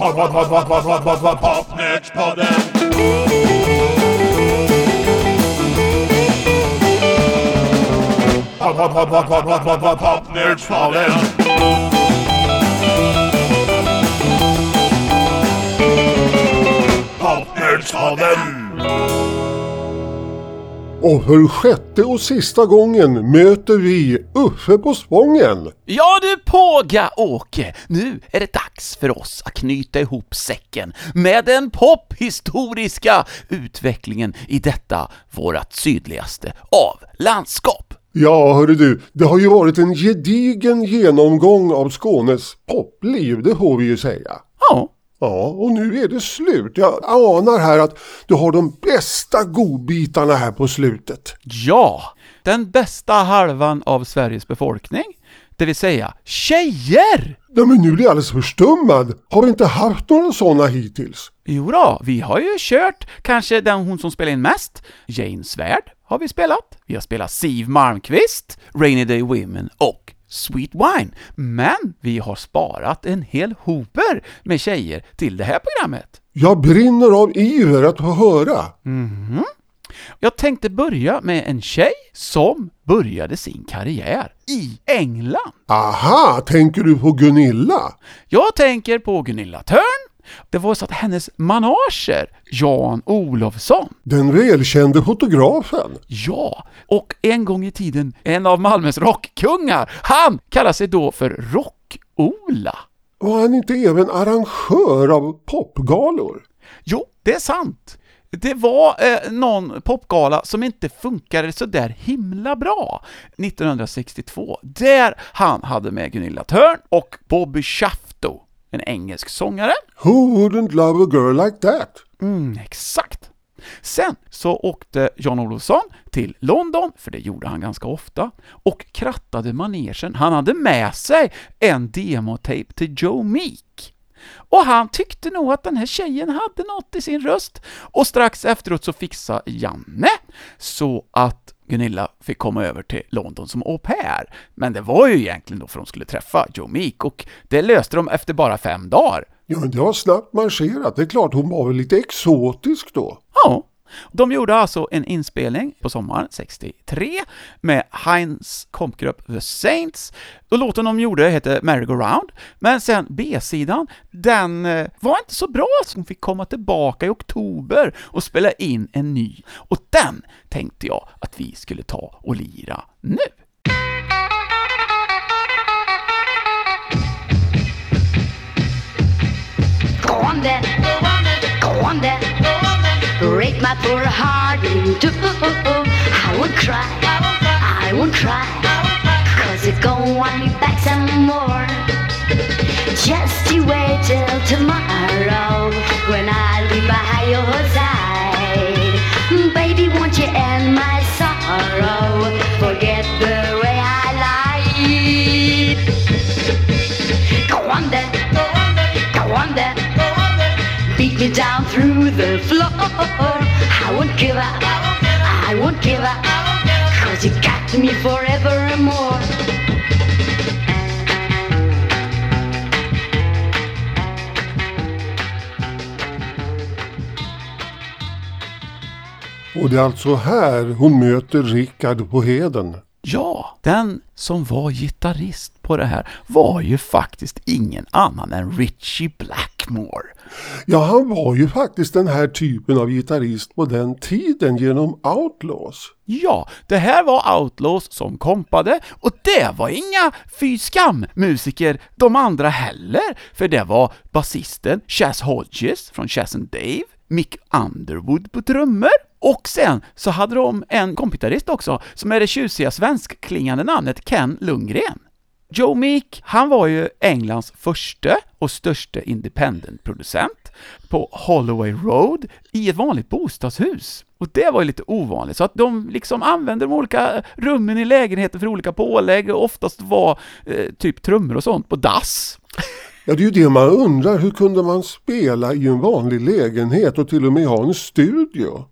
Pod, pod, pod, pod, pod, pod, pod, pod, Popnördspodden. Pod, pod, pod, pod, pod, pod, pod, pod, Popnördspodden. Popnördspodden. Och för sjätte och sista gången möter vi Uffe på Spången. Ja du Påga-Åke, nu är det dags för oss att knyta ihop säcken med den pophistoriska utvecklingen i detta vårat sydligaste av landskap. Ja, hörru du, det har ju varit en gedigen genomgång av Skånes popliv, det får vi ju säga. Ja, Ja, och nu är det slut. Jag anar här att du har de bästa godbitarna här på slutet. ja, den bästa halvan av Sveriges befolkning, det vill säga tjejer! Nej men nu blir jag alldeles förstummad. Har vi inte haft några sådana hittills? Jo då, vi har ju kört kanske den hon som spelar in mest, Jane Svärd har vi spelat. Vi har spelat Siv Malmqvist, Rainy Day Women och Sweet Wine. Men vi har sparat en hel hoper med tjejer till det här programmet. Jag brinner av iver att höra. Jag tänkte börja med en tjej som började sin karriär i England. Aha, tänker du på Gunilla? Jag tänker på Gunilla Törn. Det var så att hennes manager, Jan Olofsson, Den välkände fotografen. Ja, och en gång i tiden en av Malmös rockkungar. Han kallar sig då för Rock-Ola. Var han inte även arrangör av popgalor? Jo, det är sant. Det var eh, någon popgala som inte funkade så där himla bra 1962, där han hade med Gunilla Törn och Bobby Shafto, en engelsk sångare. Who wouldn't love a girl like that? Mm, exakt. Sen så åkte Jan Olofsson till London, för det gjorde han ganska ofta, och krattade manegen. Han hade med sig en demotejp till Joe Meek. Och han tyckte nog att den här tjejen hade något i sin röst. Och strax efteråt så fixade Janne så att Gunilla fick komma över till London som au pair. Men det var ju egentligen då för de skulle träffa Joe Meek, och det löste de efter bara fem dagar. Ja, men det var snabbt marscherat. Det är klart hon var väl lite exotisk då. Ja. De gjorde alltså en inspelning på sommaren 63 med Heinz kompgrupp The Saints. Och låten de gjorde hette Merry Go Round, men sen B-sidan, den eh, var inte så bra så de fick komma tillbaka i oktober och spela in en ny. Och den tänkte jag att vi skulle ta och lira nu. Go on then, Go on then, go on then, break my poor heart in two. I would cry, I would cry, cause it's gonna want me back some more. Just you wait till tomorrow when I leave by your side. Me down through the floor. I won't give up, I won't give up. Cause you got me forevermore. Och det är alltså här hon möter Rickard på Heden. Ja, den som var gitarrist på det här var ju faktiskt ingen annan än Richie Blackmore. Ja, han var ju faktiskt den här typen av gitarrist på den tiden genom Outlaws. Ja, det här var Outlaws som kompade och det var inga fy skam musiker de andra heller, för det var basisten Chas Hodges från Chas and Dave, Mick Underwood på trummor och sen så hade de en kompgitarrist också som är det tjusiga svenskklingande namnet Ken Lundgren. Joe Meek, han var ju Englands första och största independent-producent på Holloway Road i ett vanligt bostadshus. Och det var ju lite ovanligt, så att de liksom använde de olika rummen i lägenheten för olika pålägg och oftast var eh, typ trummor och sånt på dass. Ja, det är ju det man undrar. Hur kunde man spela i en vanlig lägenhet och till och med ha en studio?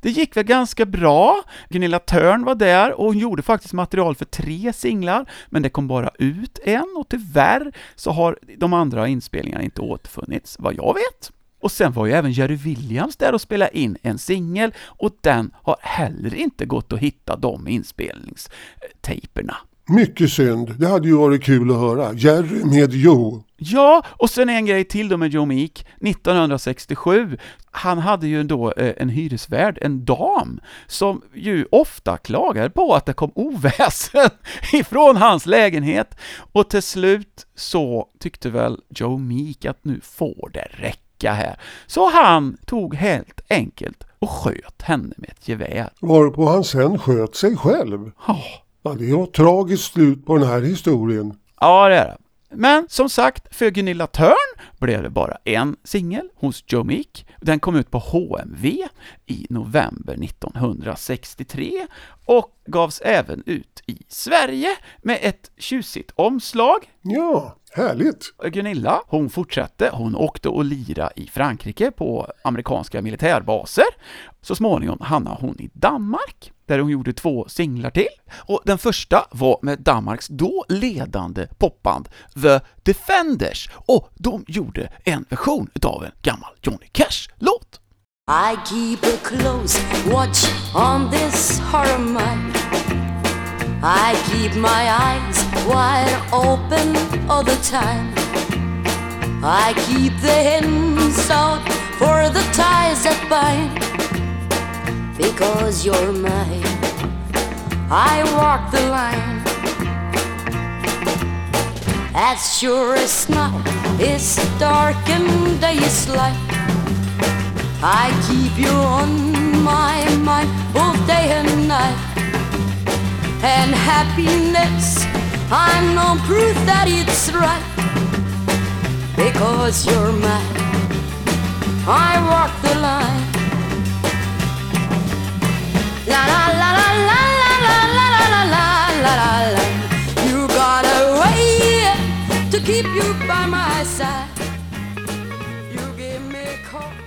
Det gick väl ganska bra. Gunilla Törn var där och hon gjorde faktiskt material för tre singlar, men det kom bara ut en och tyvärr så har de andra inspelningarna inte återfunnits, vad jag vet. Och sen var ju även Jerry Williams där och spelade in en singel och den har heller inte gått att hitta de inspelningstejperna. Mycket synd. Det hade ju varit kul att höra. Jerry med Joe. Ja, och sen en grej till då med Joe Meek. 1967, han hade ju då eh, en hyresvärd, en dam, som ju ofta klagade på att det kom oväsen ifrån hans lägenhet. Och till slut så tyckte väl Joe Meek att nu får det räcka här. Så han tog helt enkelt och sköt henne med ett gevär. Varpå han sen sköt sig själv. Oh. Ja, det var ett tragiskt slut på den här historien. Ja, det är det. Men som sagt, för Gunilla Törn blev det bara en singel hos Joe Meek. Den kom ut på HMV i november 1963 och gavs även ut i Sverige med ett tjusigt omslag. Ja, härligt. Gunilla, hon fortsatte, hon åkte och lira i Frankrike på amerikanska militärbaser. Så småningom hamnade hon i Danmark, där hon gjorde två singlar till. Och den första var med Danmarks då ledande popband The Defenders, och de gjorde en version utav en gammal Johnny Cash-låt. I keep a close watch on this heart of mine. I keep my eyes wide open all the time. I keep the hens out for the ties that bind. Because you're mine, I walk the line. As sure as night is dark and day is light. I keep you on my mind both day and night. And happiness, I'm no proof that it's right. Because you're mine, I walk the line. La la la la la la la la la la la la la. You got a way to keep you by my side.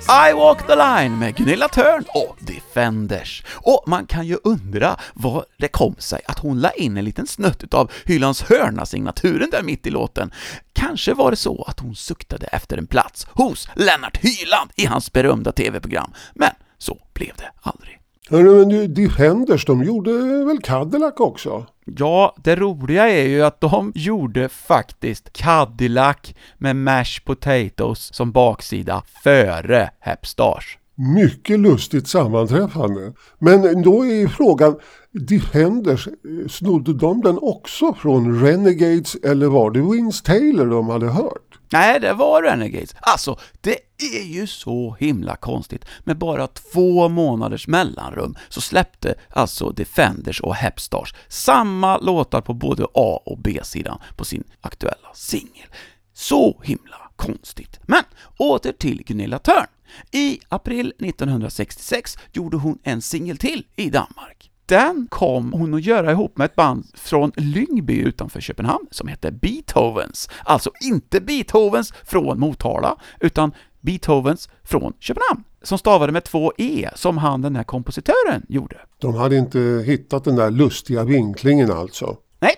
I Walk the Line med Gunilla Törn och Defenders. Och man kan ju undra vad det kom sig att hon la in en liten snutt utav Hylands hörna-signaturen där mitt i låten. Kanske var det så att hon suktade efter en plats hos Lennart Hyland i hans berömda TV-program, men så blev det aldrig. Men Defenders, de gjorde väl Cadillac också? Ja, det roliga är ju att de gjorde faktiskt Cadillac med Mashed Potatoes som baksida före Hepstars. Mycket lustigt sammanträffande. Men då är frågan, Defenders, snodde de den också från Renegades eller var det Vince Taylor de hade hört? Nej, det var Renegades. Alltså, det är ju så himla konstigt. Med bara två månaders mellanrum så släppte alltså Defenders och Hepstars samma låtar på både A och B-sidan på sin aktuella singel. Så himla konstigt. Men åter till Gunilla Törn. I april 1966 gjorde hon en singel till i Danmark. Den kom hon att göra ihop med ett band från Lyngby utanför Köpenhamn som hette Beethovens. Alltså inte Beethovens från Motala, utan Beethovens från Köpenhamn, som stavade med två E, som han den här kompositören gjorde. De hade inte hittat den där lustiga vinklingen alltså. Nej,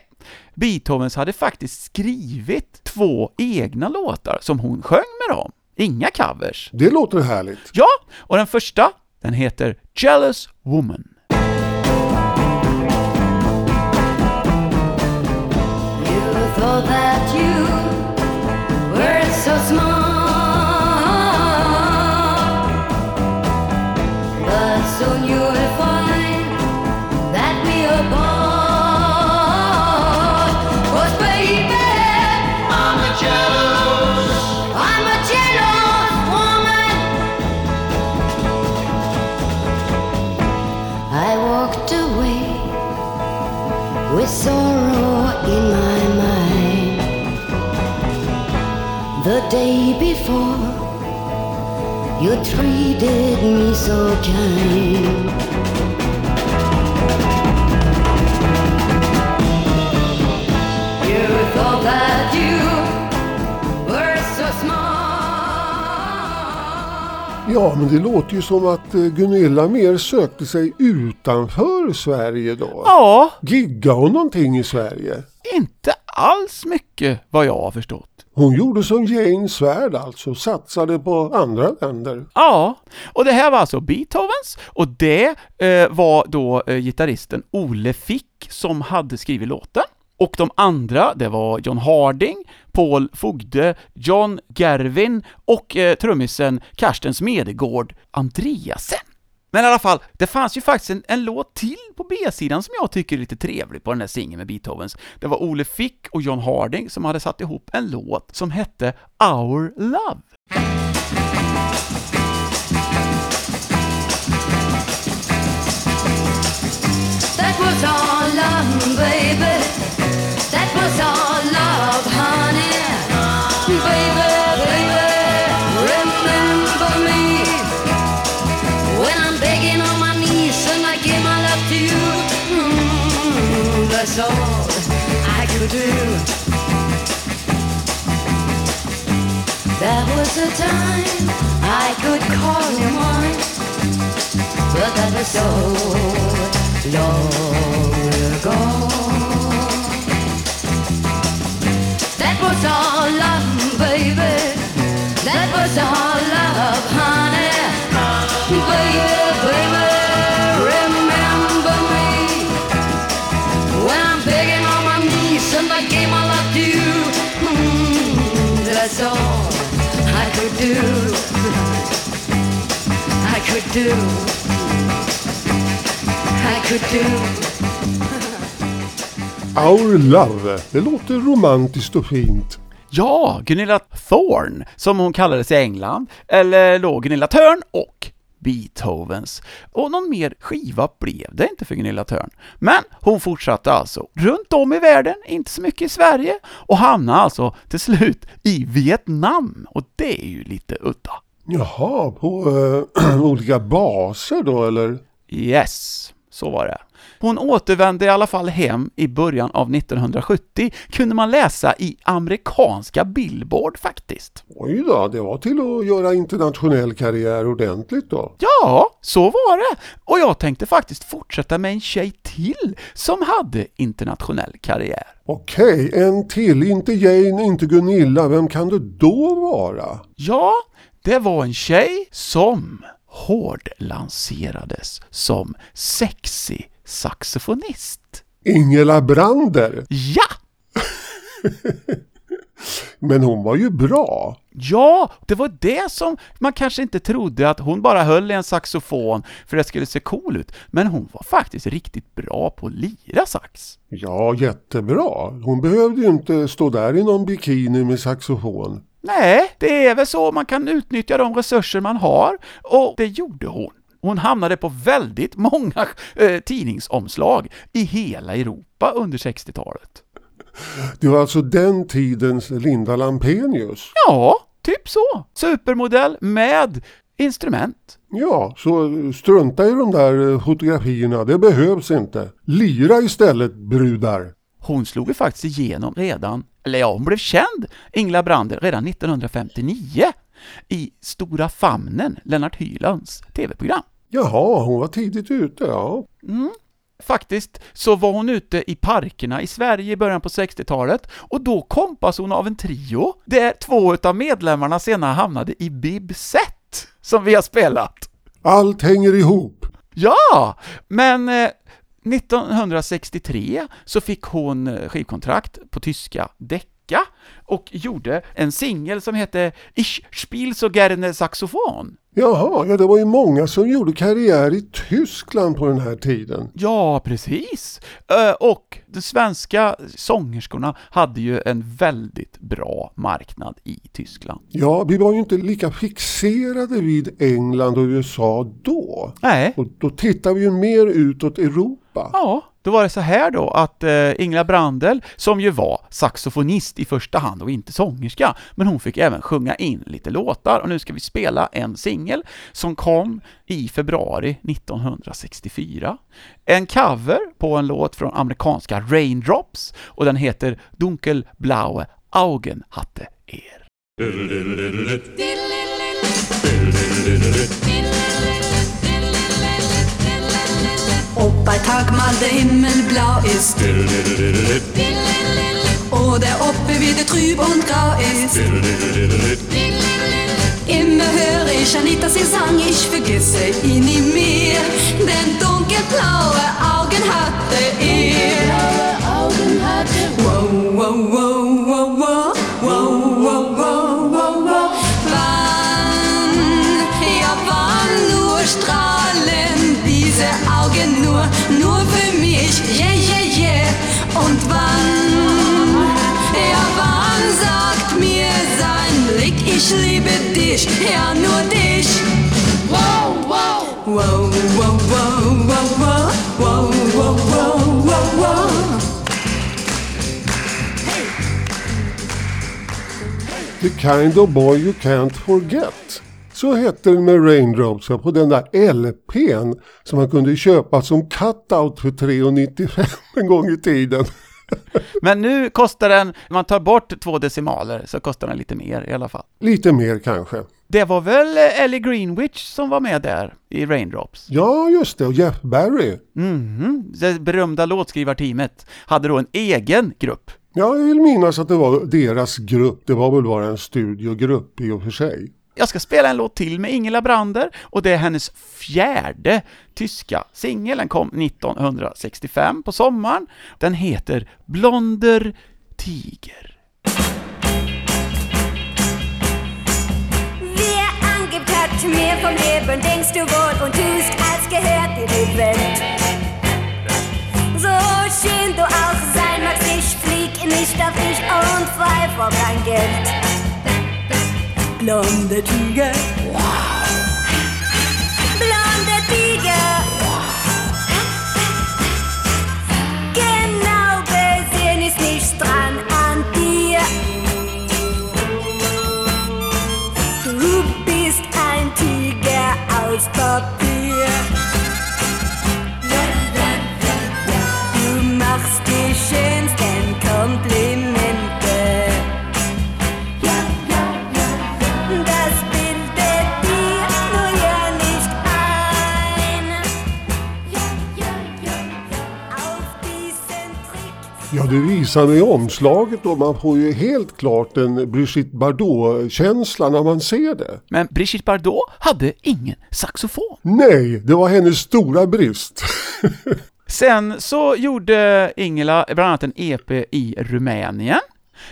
Beethovens hade faktiskt skrivit två egna låtar som hon sjöng med dem. Inga covers. Det låter härligt. Ja, och den första, den heter Jealous Woman. That you were so smart, you treated me so kind. You thought that you were so smart. Ja, men det låter ju som att eh, Gunilla mer sökte sig utanför Sverige då. Ja, Gigga hon någonting i Sverige? inte alls mycket vad jag har förstått. Hon gjorde som Jane Svärd alltså, satsade på andra länder. Ja, och det här var alltså Beethovens och det eh, var då eh, gitarristen Ole Fick som hade skrivit låten. Och de andra, det var John Harding, Paul Fogde, John Gervin och eh, trummisen Karsten Smedegård Andreasen. Men i alla fall, det fanns ju faktiskt en, en låt till på B-sidan som jag tycker är lite trevlig på den här singeln med Beethovens. Det var Ole Fick och John Harding som hade satt ihop en låt som hette Our Love. Could do. That was the time I could call you mine, but that was so long ago. Do. I could do. I could do. Our Love, det låter romantiskt och fint. Ja, Gunilla Thorne, som hon kallades i England, eller då Gunilla Törn och Beethovens. Och någon mer skiva blev det inte för Gunilla Törn. Men hon fortsatte alltså runt om i världen, inte så mycket i Sverige, och hamnade alltså till slut i Vietnam. Och det är ju lite udda. Jaha, på eh, olika baser då eller? Yes, så var det. Hon återvände i alla fall hem i början av 1970, kunde man läsa i amerikanska Billboard faktiskt. Oj då, det var till att göra internationell karriär ordentligt då. Ja, så var det. Och jag tänkte faktiskt fortsätta med en tjej till som hade internationell karriär. Okej, en till, inte Jane, inte Gunilla, vem kan det då vara? Ja, det var en tjej som hårdlanserades som sexig saxofonist. Ingela Brander. Ja! Men hon var ju bra. Ja, det var det som man kanske inte trodde att hon bara höll i en saxofon för det skulle se cool ut. Men hon var faktiskt riktigt bra på att lira sax. Ja, jättebra. Hon behövde ju inte stå där i någon bikini med saxofon. Nej, det är väl så man kan utnyttja de resurser man har, och det gjorde hon. Hon hamnade på väldigt många eh, tidningsomslag i hela Europa under 60-talet. Det var alltså den tidens Linda Lampenius. Ja, typ så. Supermodell med instrument. Ja, så strunta i de där eh, fotografierna, det behövs inte. Lira istället brudar. Hon slog ju faktiskt igenom redan, eller ja, hon blev känd, Ingela Brander, redan 1959 i Stora famnen, Lennart Hylands TV-program. Jaha, hon var tidigt ute, ja. Faktiskt så var hon ute i parkerna i Sverige i början på 60-talet och då kompas hon av en trio där två av medlemmarna senare hamnade i Bib Set som vi har spelat. Allt hänger ihop. Ja, men eh, 1963 så fick hon eh, skivkontrakt på tyska Decca och gjorde en singel som hette Ich spiel so gerne Saxophon. Jaha, ja det var ju många som gjorde karriär i Tyskland på den här tiden. Ja, precis. Och de svenska sångerskorna hade ju en väldigt bra marknad i Tyskland. Ja, vi var ju inte lika fixerade vid England och USA då. Nej, Och då tittar vi ju mer utåt Europa. ja, då var det så här då att eh, Ingela Brandel, som ju var saxofonist i första hand och inte sångerska, men hon fick även sjunga in lite låtar och nu ska vi spela en singel som kom i februari 1964. En cover på en låt från amerikanska Raindrops och den heter Dunkelblaue Augen hatte er. Bei Tag mal der Himmel blau ist. Oder uppe wieder trüb und grau ist. Immer höre ich Anitas Gesang, ich vergesse ihn nie mehr. Denn dunkelblaue Augen hatte er. Wow, wow, wow, wow, wow, wow, wow, Und wann, ja wann sagt mir sein Blick, ich liebe dich, ja nur dich. Wow, wow, wow, wow, wow, wow, wow, wow, wow, wow, wow, wow. The kind of boy you can't forget. Så hette den med Raindrops på den där LPn som man kunde köpa som cutout för 3,95 en gång i tiden. Men nu kostar den, om man tar bort två decimaler, så kostar den lite mer i alla fall. Lite mer kanske. Det var väl eh, Ellie Greenwich som var med där i Raindrops? Ja, just det. Och Jeff Barry. Mhm, det berömda låtskrivarteamet hade då en egen grupp. Ja, jag vill minnas att det var deras grupp. Det var väl bara en studiogrupp i och för sig. Jag ska spela en låt till med Ingela Brander och det är hennes fjärde tyska singel. Den kom 1965 på sommaren. Den heter Blonder Tiger. Mehr vom Leben, denkst du wohl und tust, als gehört dir die Welt. So schön du auch sein magst, ich flieg nicht auf dich und pfeif vor kein Geld. Blonde Tiger, blonde Tiger. Genau besehen ist nichts dran Det visar mig omslaget och man får ju helt klart en Brigitte Bardot-känsla när man ser det. Men Brigitte Bardot hade ingen saxofon. Nej, det var hennes stora brist. Sen så gjorde Ingela bland annat en EP i Rumänien.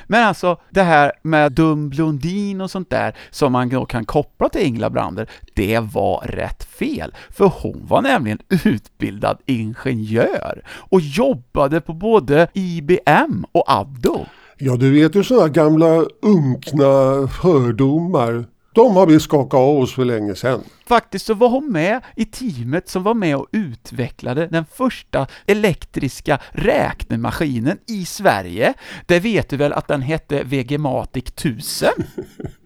Men alltså, det här med dum blondin och sånt där som man då kan koppla till Ingela Brander, det var rätt fel. För hon var nämligen utbildad ingenjör och jobbade på både IBM och Abdo. Ja, du vet ju sådana gamla unkna fördomar. De har vi skakat av oss för länge sedan. Faktiskt så var hon med i teamet som var med och utvecklade den första elektriska räknemaskinen i Sverige. Det vet du väl att den hette VG-Matic 1000?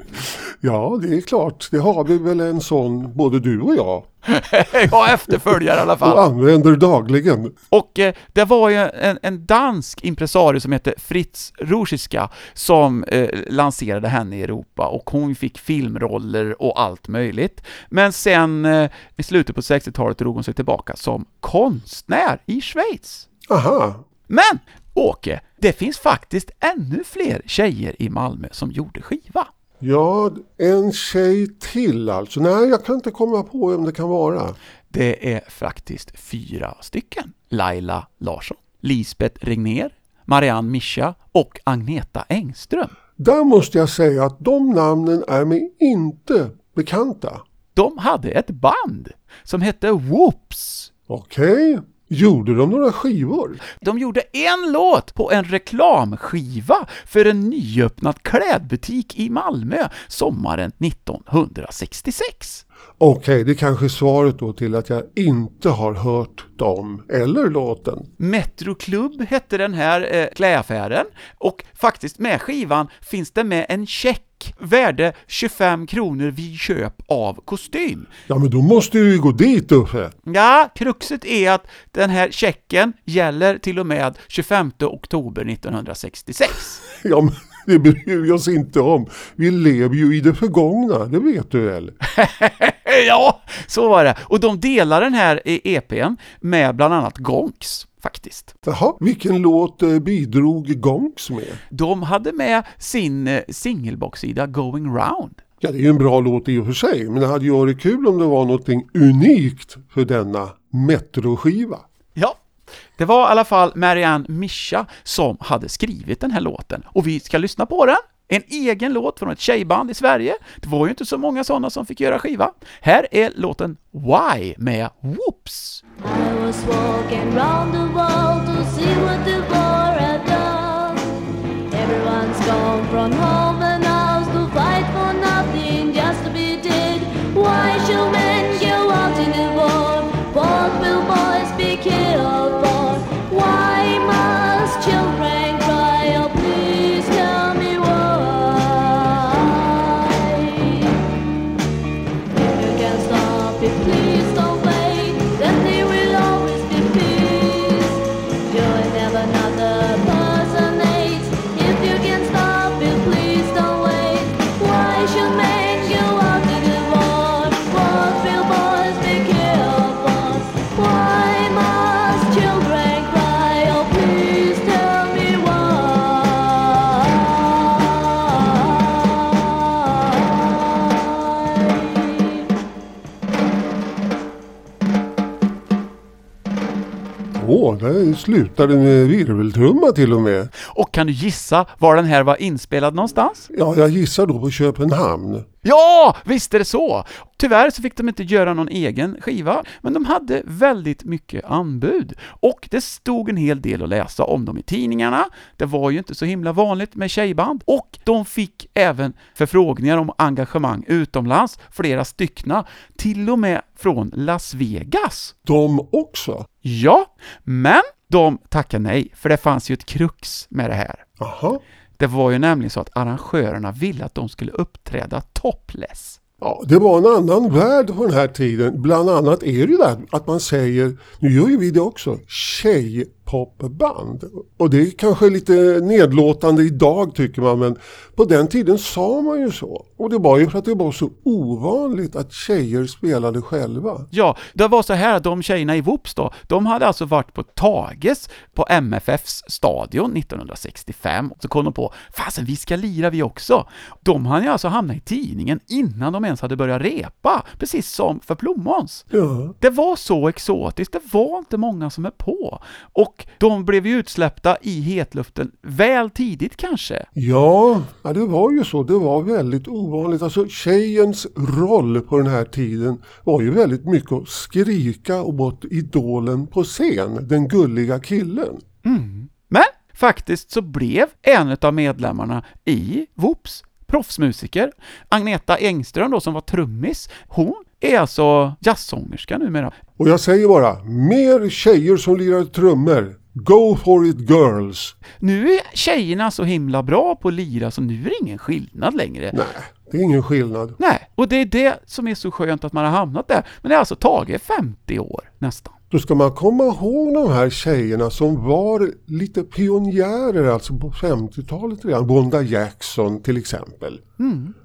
Ja, det är klart. Det har vi väl en sån, både du och jag. Jag efterföljer i alla Och fall. använder dagligen. Och eh, det var ju en, en dansk impresario som hette Fritz Rusiska som eh, lanserade henne i Europa och hon fick filmroller och allt möjligt. Men sen eh, i slutet på 60-talet drog hon sig tillbaka som konstnär i Schweiz. Aha. Men Åke, det finns faktiskt ännu fler tjejer i Malmö som gjorde skiva. Ja, en tjej till alltså. Nej, jag kan inte komma på vem det kan vara. Det är faktiskt fyra stycken. Laila Larsson, Lisbeth Regner, Marianne Mischa och Agneta Engström. Där måste jag säga att de namnen är mig inte bekanta. De hade ett band som hette Whoops. Okej, gjorde de några skivor? De gjorde en låt på en reklamskiva för en nyöppnad klädbutik i Malmö sommaren 1966. Okej, det är kanske svaret då till att jag inte har hört dem eller låten. Metro Club hette den här eh, klädaffären och faktiskt med skivan finns det med en check värde 25 kronor vid köp av kostym. Ja, men då måste du ju gå dit Uffe. Ja, kruxet är att den här checken gäller till och med 25 oktober 1966. Ja, men Det bryr vi oss inte om. Vi lever ju i det förgångna, det vet du väl? ja, så var det. Och de delar den här EPn med bland annat Gonks, faktiskt. Jaha, vilken låt eh, bidrog Gonks med? De hade med sin eh, singelbaksida Going Round. Ja, det är ju en bra låt i och för sig, men det hade ju varit kul om det var någonting unikt för denna Metro-skiva. Ja, det var i alla fall Marianne Mischa som hade skrivit den här låten och vi ska lyssna på den. En egen låt från ett tjejband i Sverige. Det var ju inte så många sådana som fick göra skiva. Här är låten Why med Whoops. Was walking round the world to see what the war had done. Everyone's gone from home där slutade med virveltrumma till och med. Och kan du gissa var den här var inspelad någonstans? Ja, jag gissar då på Köpenhamn. Ja, visst är det så! Tyvärr så fick de inte göra någon egen skiva, men de hade väldigt mycket anbud. Och det stod en hel del att läsa om dem i tidningarna. Det var ju inte så himla vanligt med tjejband. Och de fick även förfrågningar om engagemang utomlands, flera styckna, till och med från Las Vegas. De också? Ja, men de tackade nej, för det fanns ju ett krux med det här. Aha. Det var ju nämligen så att arrangörerna ville att de skulle uppträda topless. Ja, det var en annan värld på den här tiden. Bland annat är det ju där att man säger, nu gör ju vi det också, tjejpopband. Och det är kanske lite nedlåtande idag tycker man, men på den tiden sa man ju så. Och det var ju för att det var så ovanligt att tjejer spelade själva. Ja, det var så här, de tjejerna i Whoops då, de hade alltså varit på Tages på MFFs stadion 1965, så kom de på, fasen vi ska lira vi också. De hade ju alltså hamnat i tidningen innan de ens hade börjat repa, precis som för Plommons. Ja. Det var så exotiskt, det var inte många som är på. Och de blev ju utsläppta i hetluften väl tidigt kanske. Ja, ja, det var ju så. Det var väldigt ovanligt. Alltså tjejens roll på den här tiden var ju väldigt mycket att skrika åt idolen på scen, den gulliga killen. Men faktiskt så blev en av medlemmarna i Whoops proffsmusiker. Agneta Engström då som var trummis, hon är alltså jazzsångerska numera. Och jag säger bara, mer tjejer som lirar trummor. Go for it girls! Nu är tjejerna så himla bra på att lira så nu är det ingen skillnad längre. Nej, det är ingen skillnad. Nej, och det är det som är så skönt att man har hamnat där. Men det är alltså Tage 50 år nästan. Då ska man komma ihåg de här tjejerna som var lite pionjärer alltså på 50-talet redan. Bonda Jackson till exempel.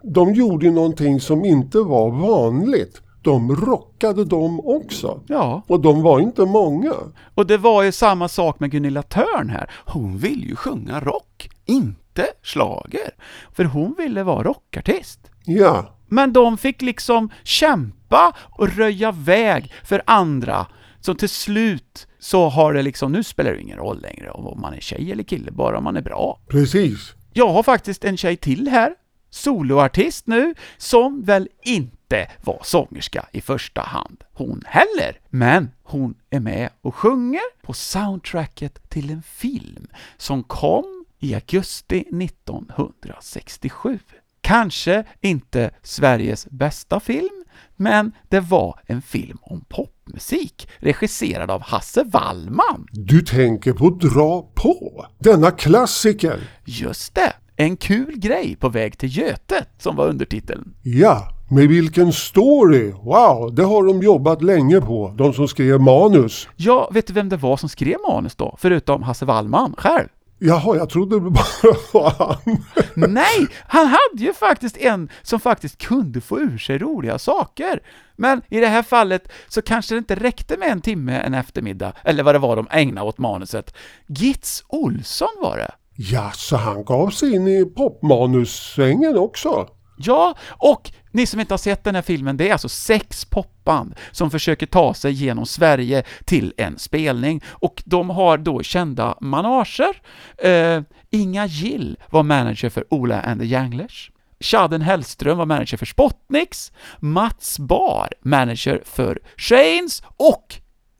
De gjorde någonting som inte var vanligt. De rockade de också. Ja, Och de var inte många. och det var ju samma sak med Gunilla Törn här. Hon vill ju sjunga rock, inte slager. För hon ville vara rockartist. Ja, Men de fick liksom kämpa och röja väg för andra. Så till slut så har det liksom, nu spelar det ingen roll längre om man är tjej eller kille, bara man är bra. precis. Jag har faktiskt en tjej till här, soloartist nu, som väl inte var sångerska i första hand, hon heller. Men hon är med och sjunger på soundtracket till en film som kom i augusti 1967. Kanske inte Sveriges bästa film, men det var en film om popmusik, regisserad av Hasse Wallman. Du tänker på Dra på, denna klassiker. Just det! En kul grej på väg till Götet, som var undertiteln. Ja, med vilken story! Wow, det har de jobbat länge på, de som skrev manus. Ja, vet du vem det var som skrev manus då? Förutom Hasse Wallman själv? Jaha, jag trodde det bara var han. Nej, han hade ju faktiskt en som faktiskt kunde få ur sig roliga saker. Men i det här fallet så kanske det inte räckte med en timme en eftermiddag, eller vad det var de ägnade åt manuset. Gitz Olsson var det. Ja, så han gav sig in i popmanussvängen också. Ja, och ni som inte har sett den här filmen, det är alltså sex popband som försöker ta sig genom Sverige till en spelning, och de har då kända manager. Eh, Inga Gill var manager för Ola and the Janglers. Chaden Hellström var manager för Spotnix, Mats Bar manager för Shanes och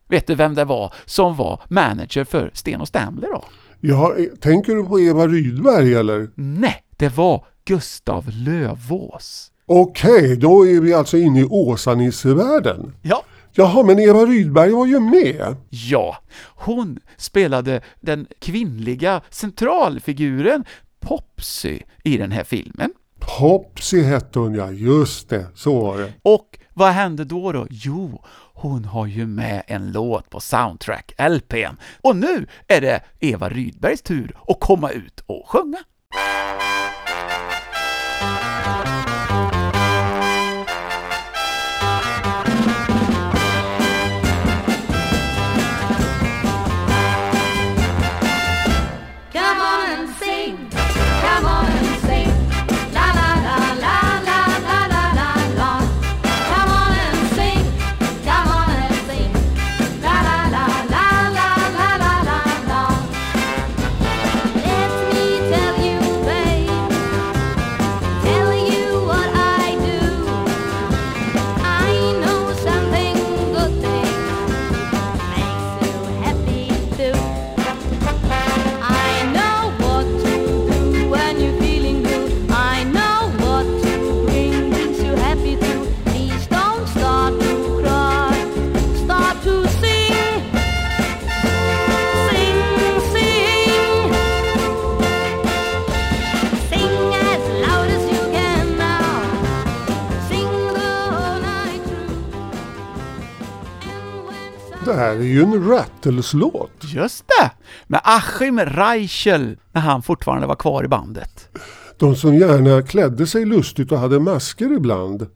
vet du vem det var som var manager för Sten och Stanley då? Ja, tänker du på Eva Rydberg eller? Nej, det var Gustav Lövås. Okej, då är vi alltså inne i Åsa-Nisse-världen. Ja, Jaha, men Eva Rydberg var ju med. Ja, hon spelade den kvinnliga centralfiguren Popsy i den här filmen. Popsy hette hon ja, just det, så var det. Och vad hände då då? Jo, hon har ju med en låt på soundtrack-LPn. Och nu är det Eva Rydbergs tur att komma ut och sjunga. Ju en Rattles-låt. Just det! Med Achim Reichel, när han fortfarande var kvar i bandet. De som gärna klädde sig lustigt och hade masker ibland.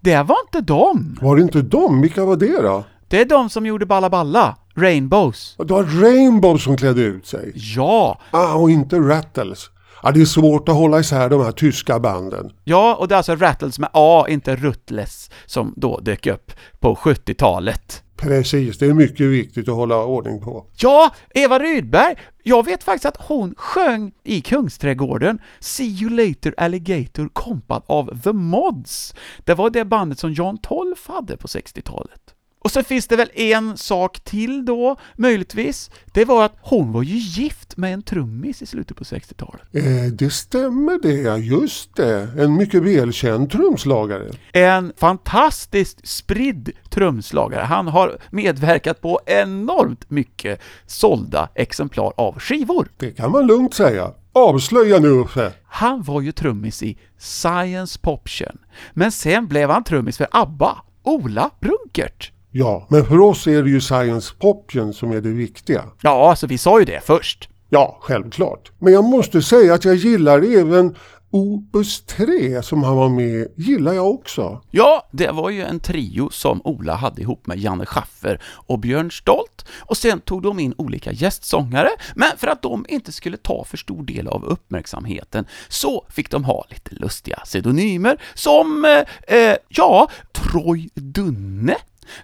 Det var inte dem! Var det inte de? Vilka var det då? Det är de som gjorde Balla Balla, Rainbows. Det var Rainbow som klädde ut sig. Ja, Ah, och inte Rattles. Ja, det är svårt att hålla isär de här tyska banden. ja, och det är alltså Rattles med A, inte Rutles, som då dök upp på 70-talet. Precis, det är mycket viktigt att hålla ordning på. Ja, Eva Rydberg, jag vet faktiskt att hon sjöng i Kungsträdgården See You Later Alligator kompad av The Mods. Det var det bandet som Jan Tolf hade på 60-talet. Och så finns det väl en sak till då, möjligtvis. Det var att hon var ju gift med en trummis i slutet på 60-talet. Eh, det stämmer det, ja, just det. En mycket välkänd trumslagare. En fantastiskt spridd trumslagare. Han har medverkat på enormt mycket sålda exemplar av skivor. Det kan man lugnt säga. Avslöja nu Uffe. Han var ju trummis i Science Poption, men sen blev han trummis för ABBA, Ola Brunkert. Ja, men för oss är det ju Science Poption som är det viktiga. Ja, alltså vi sa ju det först. Ja, självklart. Men jag måste säga att jag gillar även Opus 3 som han var med gillar jag också. Ja, det var ju en trio som Ola hade ihop med Janne Schaffer och Björn Stolt, och sen tog de in olika gästsångare, men för att de inte skulle ta för stor del av uppmärksamheten så fick de ha lite lustiga pseudonymer som, eh, eh, ja, Troy Dunne,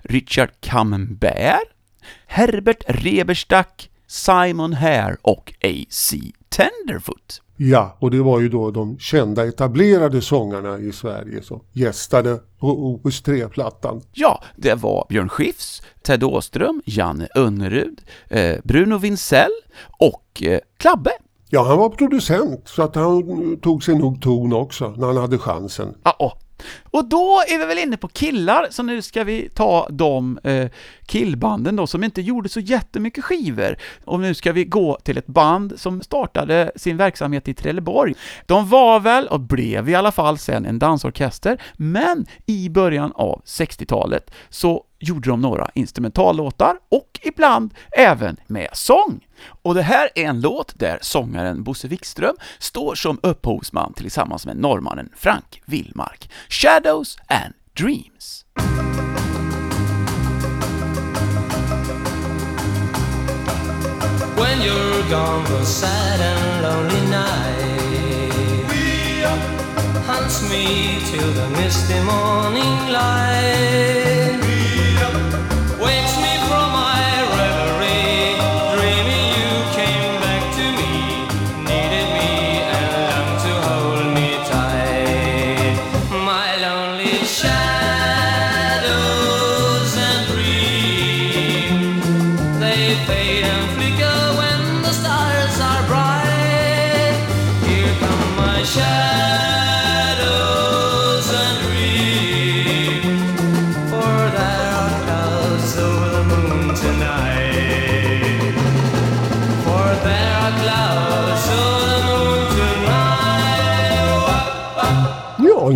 Richard Camembert, Herbert Reberstack, Simon Hare och A.C. Tenderfoot. Ja, och det var ju då de kända etablerade sångarna i Sverige som gästade på Opus 3-plattan. Ja, det var Björn Skifs, Ted Åström, Janne Önnerud, eh, Bruno Vincell och eh, Klabbe. Ja, han var producent så att han tog sig nog ton också när han hade chansen. Och, och då är vi väl inne på killar, så nu ska vi ta de eh, killbanden då som inte gjorde så jättemycket skivor. Och nu ska vi gå till ett band som startade sin verksamhet i Trelleborg. De var väl, och blev i alla fall sen, en dansorkester, men i början av 60-talet så gjorde de några instrumentallåtar och ibland även med sång. Och det här är en låt där sångaren Bosse Wikström står som upphovsman tillsammans med norrmannen Frank Willmark. Shadows and Dreams. When you're gone, the sad and lonely night hunts me till the misty morning light.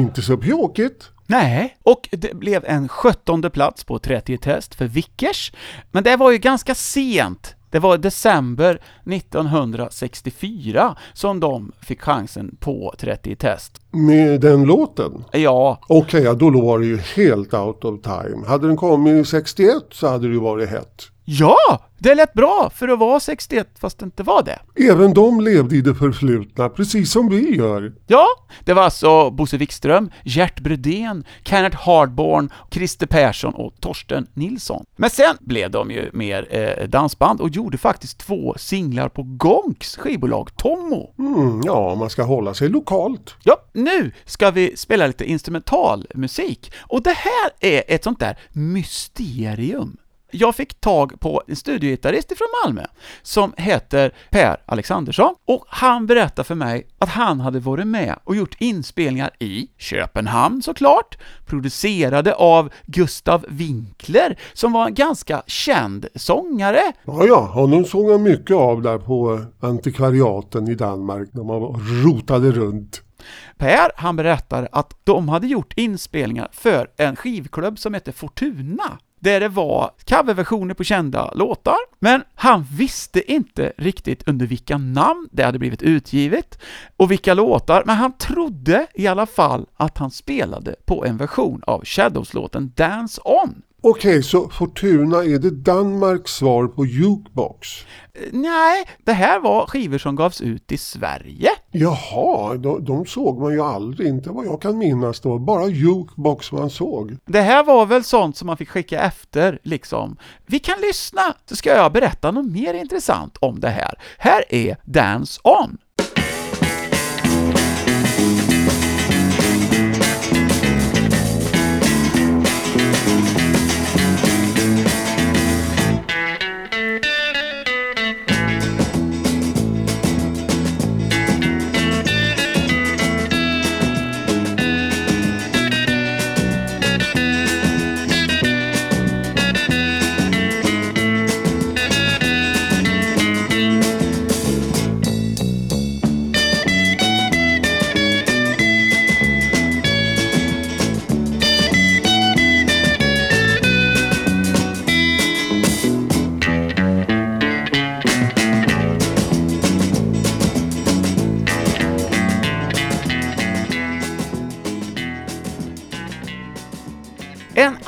Inte så pjåkigt. Nej, och det blev en 17 plats på 30 test för Vickers, men det var ju ganska sent. Det var december 1964 som de fick chansen på 30 test. Med den låten? Ja, Okej, ja, då var det ju helt out of time. Hade den kommit 61 så hade det ju varit hett. Ja, det lät bra för att vara 61 fast det inte var det. Även de levde i det förflutna, precis som vi gör. Ja, det var alltså Bosse Wikström, Gert Brudén, Kenneth Hardborn, Christer Persson och Torsten Nilsson. Men sen blev de ju mer eh, dansband och gjorde faktiskt två singlar på Gonks skivbolag Tommo. Mm, ja, man ska hålla sig lokalt. Ja, nu ska vi spela lite instrumentalmusik och det här är ett sånt där mysterium. Jag fick tag på en studiogitarrist från Malmö som heter Per Alexandersson och han berättade för mig att han hade varit med och gjort inspelningar i Köpenhamn såklart, producerade av Gustav Winkler som var en ganska känd sångare. Ja, ja, honom såg jag mycket av där på antikvariaten i Danmark när man rotade runt. Per, han berättar att de hade gjort inspelningar för en skivklubb som hette Fortuna, där det var coverversioner på kända låtar, men han visste inte riktigt under vilka namn det hade blivit utgivet och vilka låtar, men han trodde i alla fall att han spelade på en version av Shadows-låten Dance On. Okej, så Fortuna är det Danmarks svar på Jukebox? Nej, det här var skivor som gavs ut i Sverige. Jaha, de, de såg man ju aldrig, inte vad jag kan minnas då, bara Jukebox man såg. Det här var väl sånt som man fick skicka efter, liksom. Vi kan lyssna, så ska jag berätta något mer intressant om det här. Här är Dance On.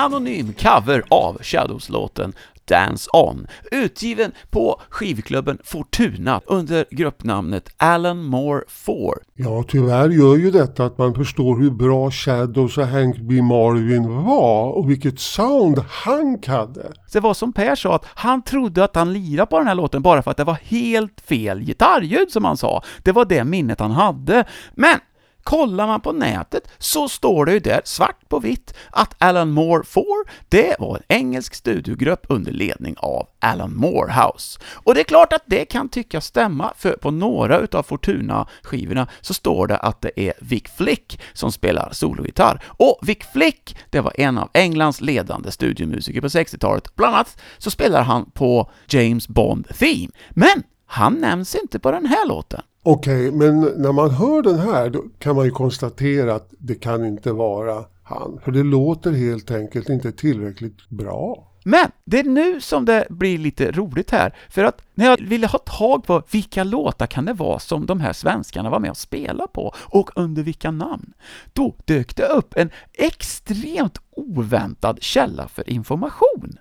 Anonym cover av Shadows-låten Dance On, utgiven på skivklubben Fortuna under gruppnamnet Alan Moore 4. Ja, tyvärr gör ju detta att man förstår hur bra Shadows och Hank B. Marvin var och vilket sound Hank hade. Det var som Per sa, att han trodde att han lirade på den här låten bara för att det var helt fel gitarrljud som han sa. Det var det minnet han hade. Men kollar man på nätet så står det ju där svart på vitt att Alan Moore 4, det var en engelsk studiogrupp under ledning av Alan Morehouse. Och det är klart att det kan tyckas stämma, för på några utav Fortuna-skivorna så står det att det är Vic Flick som spelar sologitarr. Och Vic Flick, det var en av Englands ledande studiomusiker på 60-talet. Bland annat så spelar han på James Bond Theme. Men han nämns inte på den här låten. Okej, men när man hör den här då kan man ju konstatera att det kan inte vara han. För det låter helt enkelt inte tillräckligt bra. Men det är nu som det blir lite roligt här, för att när jag ville ha tag på vilka låtar kan det vara som de här svenskarna var med och spelade på, och under vilka namn, då dök det upp en extremt oväntad källa för information.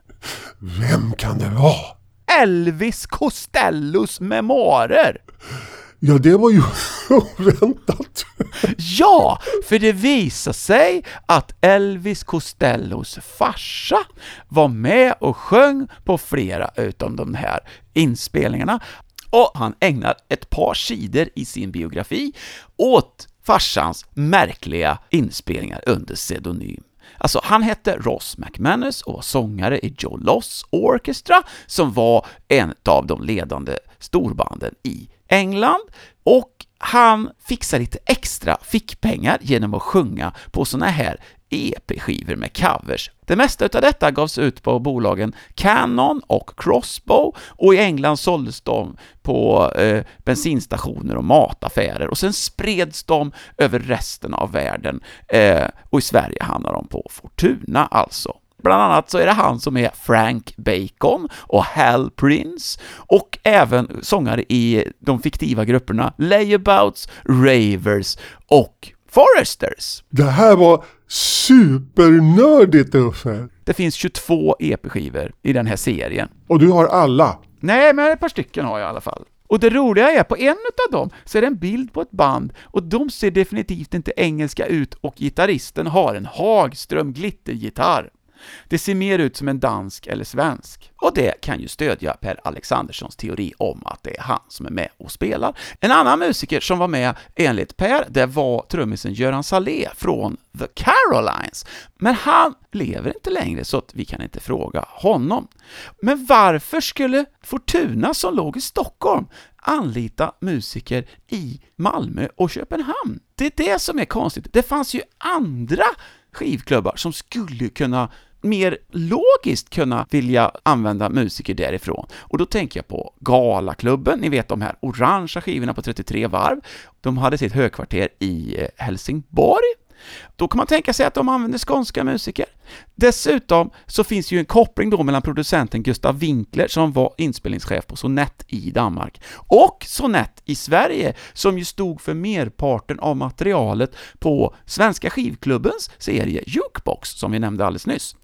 Vem kan det vara? Elvis Costellos memoarer! Ja, det var ju oväntat. Ja, för det visar sig att Elvis Costellos farsa var med och sjöng på flera utav de här inspelningarna, och han ägnar ett par sidor i sin biografi åt farsans märkliga inspelningar under pseudonym. Alltså, han hette Ross McManus och var sångare i Joe Loss Orchestra, som var en av de ledande storbanden i England, och han fixar lite extra fickpengar genom att sjunga på såna här EP-skivor med covers. Det mesta utav detta gavs ut på bolagen Canon och Crossbow, och i England såldes de på eh, bensinstationer och mataffärer, och sen spreds de över resten av världen, eh, och i Sverige hamnade de på Fortuna alltså. Bland annat så är det han som är Frank Bacon och Hal Prince och även sångare i de fiktiva grupperna Layabouts, Ravers och Foresters. Det här var supernördigt Uffe. Det finns 22 EP-skivor i den här serien. Och du har alla. Nej, men ett par stycken har jag i alla fall. Och det roliga är, på en av dem så är det en bild på ett band, och de ser definitivt inte engelska ut, och gitarristen har en Hagström glittergitarr. Det ser mer ut som en dansk eller svensk. Och det kan ju stödja Per Alexanderssons teori om att det är han som är med och spelar. En annan musiker som var med enligt Per, det var trummisen Göran Salé från The Carolines. Men han lever inte längre, så att vi kan inte fråga honom. Men varför skulle Fortuna, som låg i Stockholm, anlita musiker i Malmö och Köpenhamn? Det är det som är konstigt. Det fanns ju andra skivklubbar som skulle kunna mer logiskt kunna vilja använda musiker därifrån. Och då tänker jag på Galaklubben, ni vet de här orangea skivorna på 33 varv. De hade sitt högkvarter i eh, Helsingborg. Då kan man tänka sig att de använder skånska musiker. Dessutom så finns ju en koppling då mellan producenten Gustav Winkler, som var inspelningschef på Sonett i Danmark, och Sonett i Sverige, som ju stod för merparten av materialet på Svenska skivklubbens serie Jukebox, som vi nämnde alldeles nyss.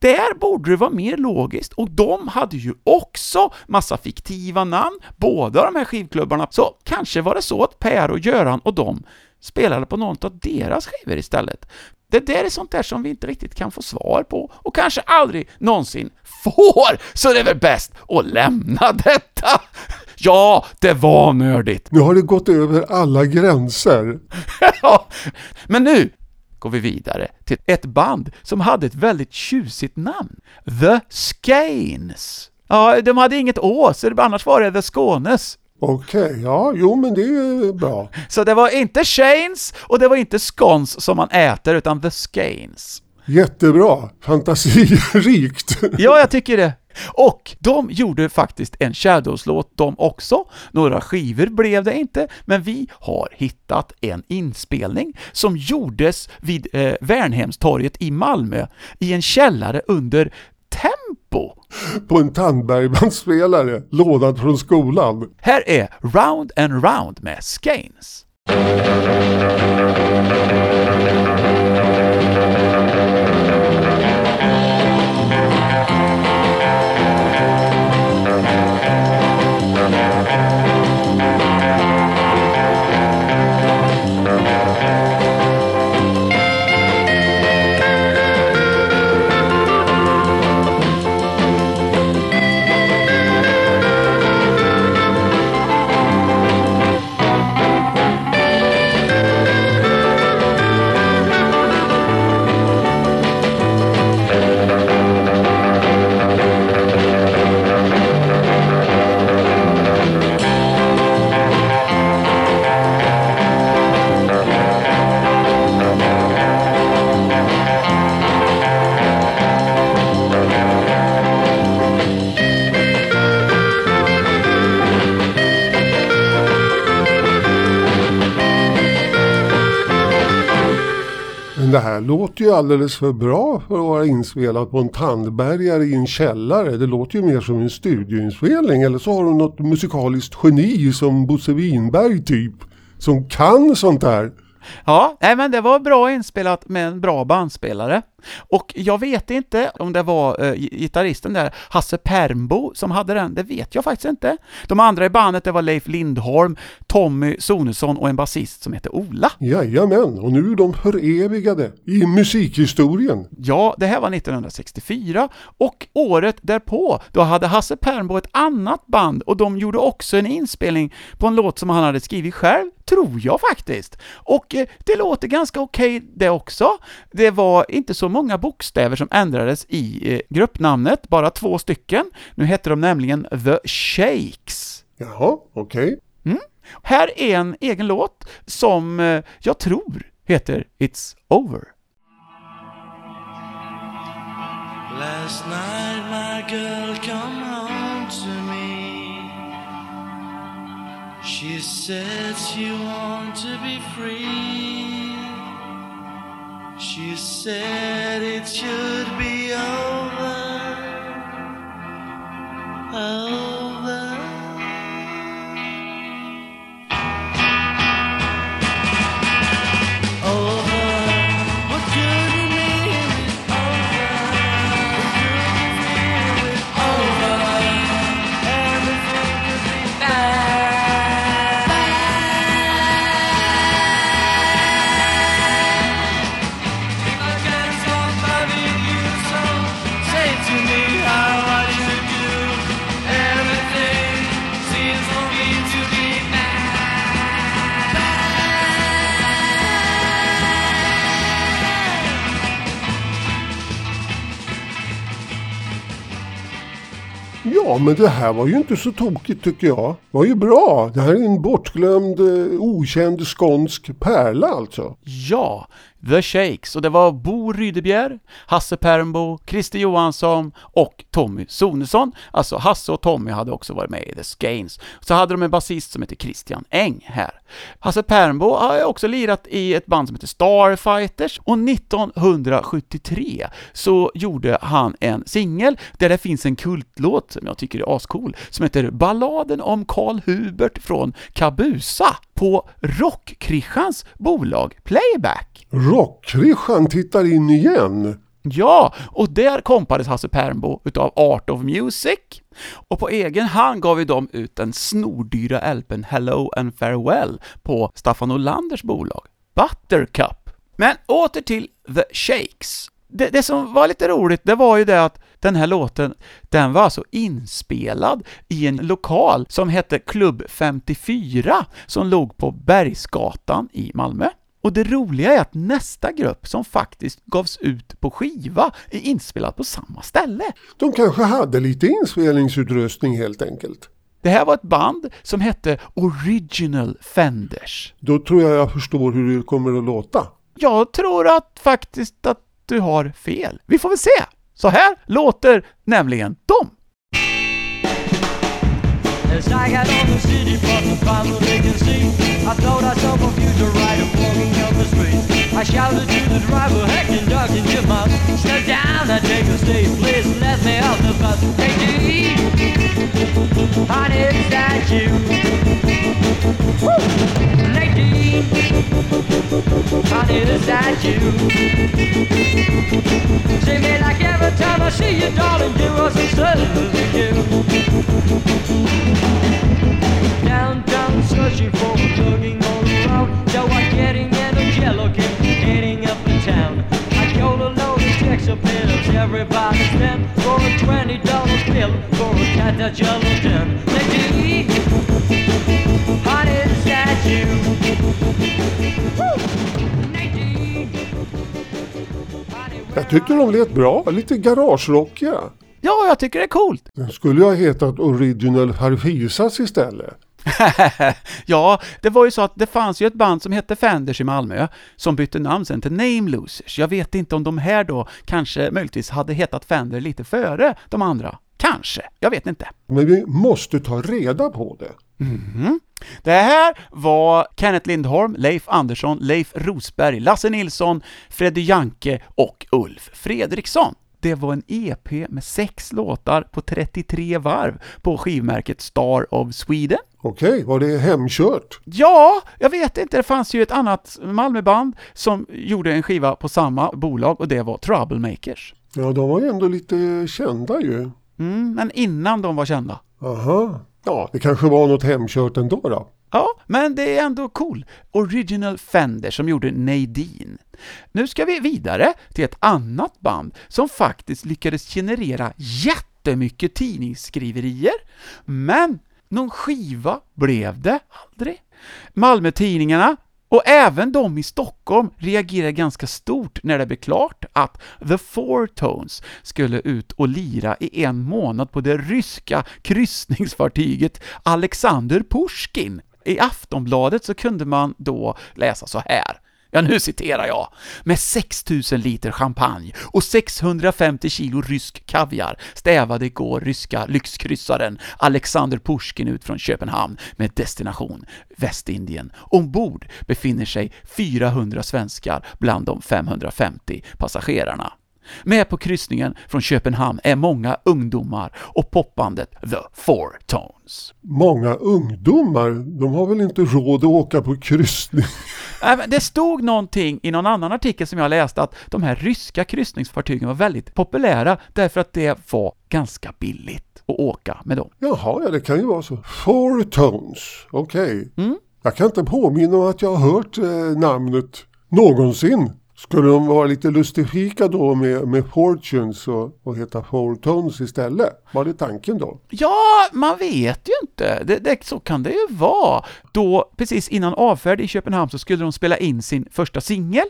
Där borde det vara mer logiskt, och de hade ju också massa fiktiva namn, båda de här skivklubbarna, så kanske var det så att Per och Göran och de spelade på någon av deras skivor istället. Det där är sånt där som vi inte riktigt kan få svar på, och kanske aldrig någonsin får, så det är väl bäst att lämna detta! Ja, det var nördigt! Nu har det gått över alla gränser. Ja, Men nu går vi vidare till ett band som hade ett väldigt tjusigt namn. The Skeins. Ja, de hade inget Å, så det- annars var det The Skånes. Okej, ja, jo men det är bra. Så det var inte Shanes och det var inte scones som man äter, utan The Skeins. Jättebra, fantasirikt. Ja, jag tycker det. Och de gjorde faktiskt en Shadows-låt de också. Några skivor blev det inte, men vi har hittat en inspelning som gjordes vid eh, Värnhemstorget i Malmö i en källare under Tempo. På en Tandbergbandspelare, lånad från skolan. Här är Round and Round med Skeins. Ju alldeles för bra för att vara inspelat på en tandbergare i en källare. Det låter ju mer som en studioinspelning. Eller så har de något musikaliskt geni som Bosse Winberg typ. Som kan sånt där. Ja, nej men det var bra inspelat med en bra bandspelare. Och jag vet inte om det var eh, gitarristen där, Hasse Permbo, som hade den, det vet jag faktiskt inte. De andra i bandet, det var Leif Lindholm, Tommy Sonesson och en basist som heter Ola. Jajamän, och nu är de förevigade i musikhistorien. Ja, det här var 1964 och året därpå, då hade Hasse Permbo ett annat band och de gjorde också en inspelning på en låt som han hade skrivit själv, tror jag faktiskt. Och eh, det låter ganska okej det också. Det var inte så många bokstäver som ändrades i eh, gruppnamnet, bara två stycken. Nu heter de nämligen The Shakes. Jaha, okej. Här är en egen låt som eh, jag tror heter It's Over. Last night my girl come home to me. She said she want to be free. She said it should be over. Ja, men det här var ju inte så tokigt tycker jag. Det var ju bra. Det här är en bortglömd, eh, okänd skånsk pärla alltså. Ja, The Shakes, och det var Bo Rydebjer, Hasse Pernbo, Christer Johansson och Tommy Sonesson. Alltså Hasse och Tommy hade också varit med i The Skeins. Så hade de en basist som heter Christian Eng här. Hasse Pernbo har ju också lirat i ett band som heter Starfighters och 1973 så gjorde han en singel där det finns en kultlåt som jag tycker är ascool som heter Balladen om Karl Hubert från Kabusa på Rockkrischans bolag Playback. Rockkrischan tittar in igen. Ja, och där kompades Hasse Pernbo utav Art of Music. Och på egen hand gav vi dem ut den snordyra LPn Hello and Farewell på Staffan Olanders bolag, Buttercup. Men åter till The Shakes. Det, det som var lite roligt, det var ju det att den här låten, den var alltså inspelad i en lokal som hette Klubb 54, som låg på Bergsgatan i Malmö. Och det roliga är att nästa grupp som faktiskt gavs ut på skiva är inspelad på samma ställe. De kanske hade lite inspelningsutrustning helt enkelt. Det här var ett band som hette Original Fenders. Då tror jag jag förstår hur det kommer att låta. Jag tror att faktiskt att du har fel. Vi får väl se. Så här låter nämligen de. I the and up shouted to the driver, step down I take a seat. Please let me off the bus. Hey, G, honey, is that you? Woo! Honey, is that you? See me like every time I see you, darling, you are so certain you. Downtown searching for a jogging all around. So I'm getting in a yellow cab, heading up in town. I go to load of of pills, everybody stand for a twenty dollar bill for a cat that yellow down. Lady, honey, Jag tyckte de lät bra, lite garagerockiga. Ja, jag tycker det är coolt. Den skulle ju ha hetat Original Harfisas istället. ja, det var ju så att det fanns ju ett band som hette Fenders i Malmö som bytte namn sen till Name Losers. Jag vet inte om de här då kanske möjligtvis hade hetat Fender lite före de andra. Kanske, jag vet inte. Men vi måste ta reda på det. Det här var Kenneth Lindholm, Leif Andersson, Leif Rosberg, Lasse Nilsson, Freddy Janke och Ulf Fredriksson. Det var en EP med sex låtar på 33 varv på skivmärket Star of Sweden. Okej, var det hemkört? Ja, jag vet inte. Det fanns ju ett annat Malmöband som gjorde en skiva på samma bolag och det var Troublemakers. Ja, de var ju ändå lite kända ju. Mm, men innan de var kända. Aha. Ja, det kanske var något hemkört ändå då. Ja, men det är ändå cool. Original Fender som gjorde Nadine. Nu ska vi vidare till ett annat band som faktiskt lyckades generera jättemycket tidningsskriverier, men någon skiva blev det aldrig. Malmötidningarna och även de i Stockholm reagerade ganska stort när det blev klart att The Four Tones skulle ut och lira i en månad på det ryska kryssningsfartyget Alexander Pushkin. I Aftonbladet så kunde man då läsa så här. Ja, nu citerar jag. Med 6000 liter champagne och 650 kilo rysk kaviar stävade igår ryska lyxkryssaren Alexander Pushkin ut från Köpenhamn med destination Västindien. Ombord befinner sig 400 svenskar bland de 550 passagerarna. Med på kryssningen från Köpenhamn är många ungdomar och popbandet The Four Tones. Många ungdomar, de har väl inte råd att åka på kryssning? Det stod någonting i någon annan artikel som jag läste att de här ryska kryssningsfartygen var väldigt populära därför att det var ganska billigt att åka med dem. Jaha, ja det kan ju vara så. Four Tones, okej. Mm. Jag kan inte påminna om att jag har hört eh, namnet någonsin. Skulle de vara lite lustifika då med, med Fortunes och, och heta Four Tones istället? Var det tanken då? Ja, man vet ju inte. Det, det, så kan det ju vara. Då, precis innan avfärd i Köpenhamn så skulle de spela in sin första singel,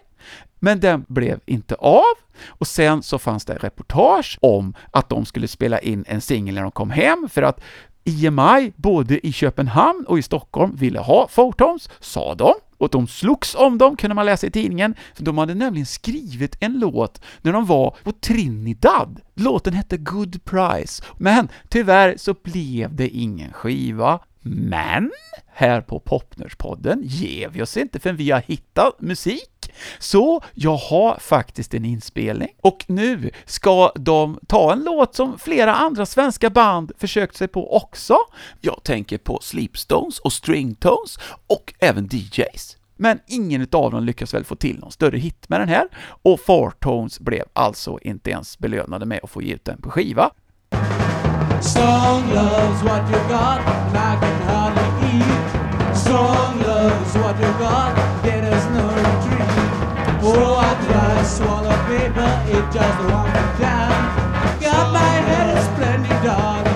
men den blev inte av. Och sen så fanns det reportage om att de skulle spela in en singel när de kom hem, för att IMI, både i Köpenhamn och i Stockholm, ville ha Photons, sa de. Och de slogs om dem, kunde man läsa i tidningen, för de hade nämligen skrivit en låt när de var på Trinidad. Låten hette Good Price, men tyvärr så blev det ingen skiva. Men här på Popnörspodden ger vi oss inte förrän vi har hittat musik. Så jag har faktiskt en inspelning och nu ska de ta en låt som flera andra svenska band försökt sig på också. Jag tänker på Sleepstones och Stringtones och även DJs. Men ingen av dem lyckas väl få till någon större hit med den här och Fartones blev alltså inte ens belönade med att få ge ut den på skiva. Strong love's what you got, and I can hardly eat. Strong love's what you got, there's no retreat. Oh, I try to swallow paper, it just won't down. Got my head a splendid darling,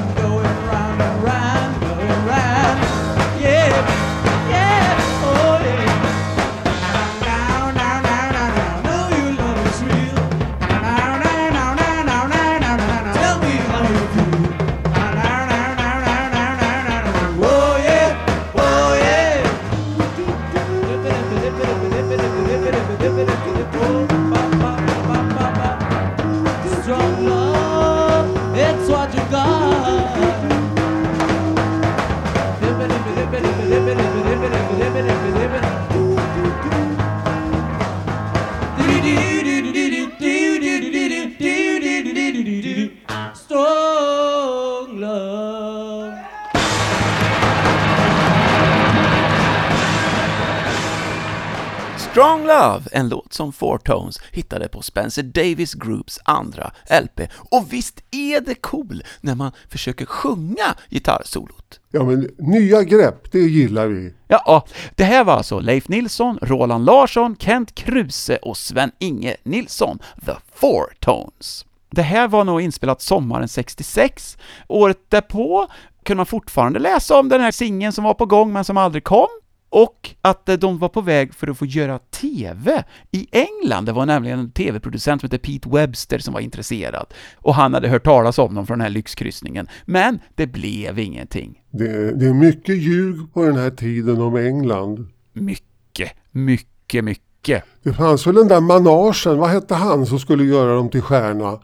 Strong Love, en låt som Four Tones hittade på Spencer Davis Groups andra LP. Och visst är det cool när man försöker sjunga gitarrsolot? Ja men nya grepp, det gillar vi. Ja, det här var alltså Leif Nilsson, Roland Larsson, Kent Kruse och Sven-Inge Nilsson, The Four Tones. Det här var nog inspelat sommaren 66. Året därpå kunde man fortfarande läsa om den här singeln som var på gång men som aldrig kom. Och att eh, de var på väg för att få göra TV i England. Det var nämligen en TV-producent som hette Pete Webster som var intresserad. Och han hade hört talas om dem från den här lyxkryssningen. Men det blev ingenting. Det, det är mycket ljug på den här tiden om England. Mycket, mycket, mycket. Det fanns väl den där managen, vad hette han som skulle göra dem till stjärna?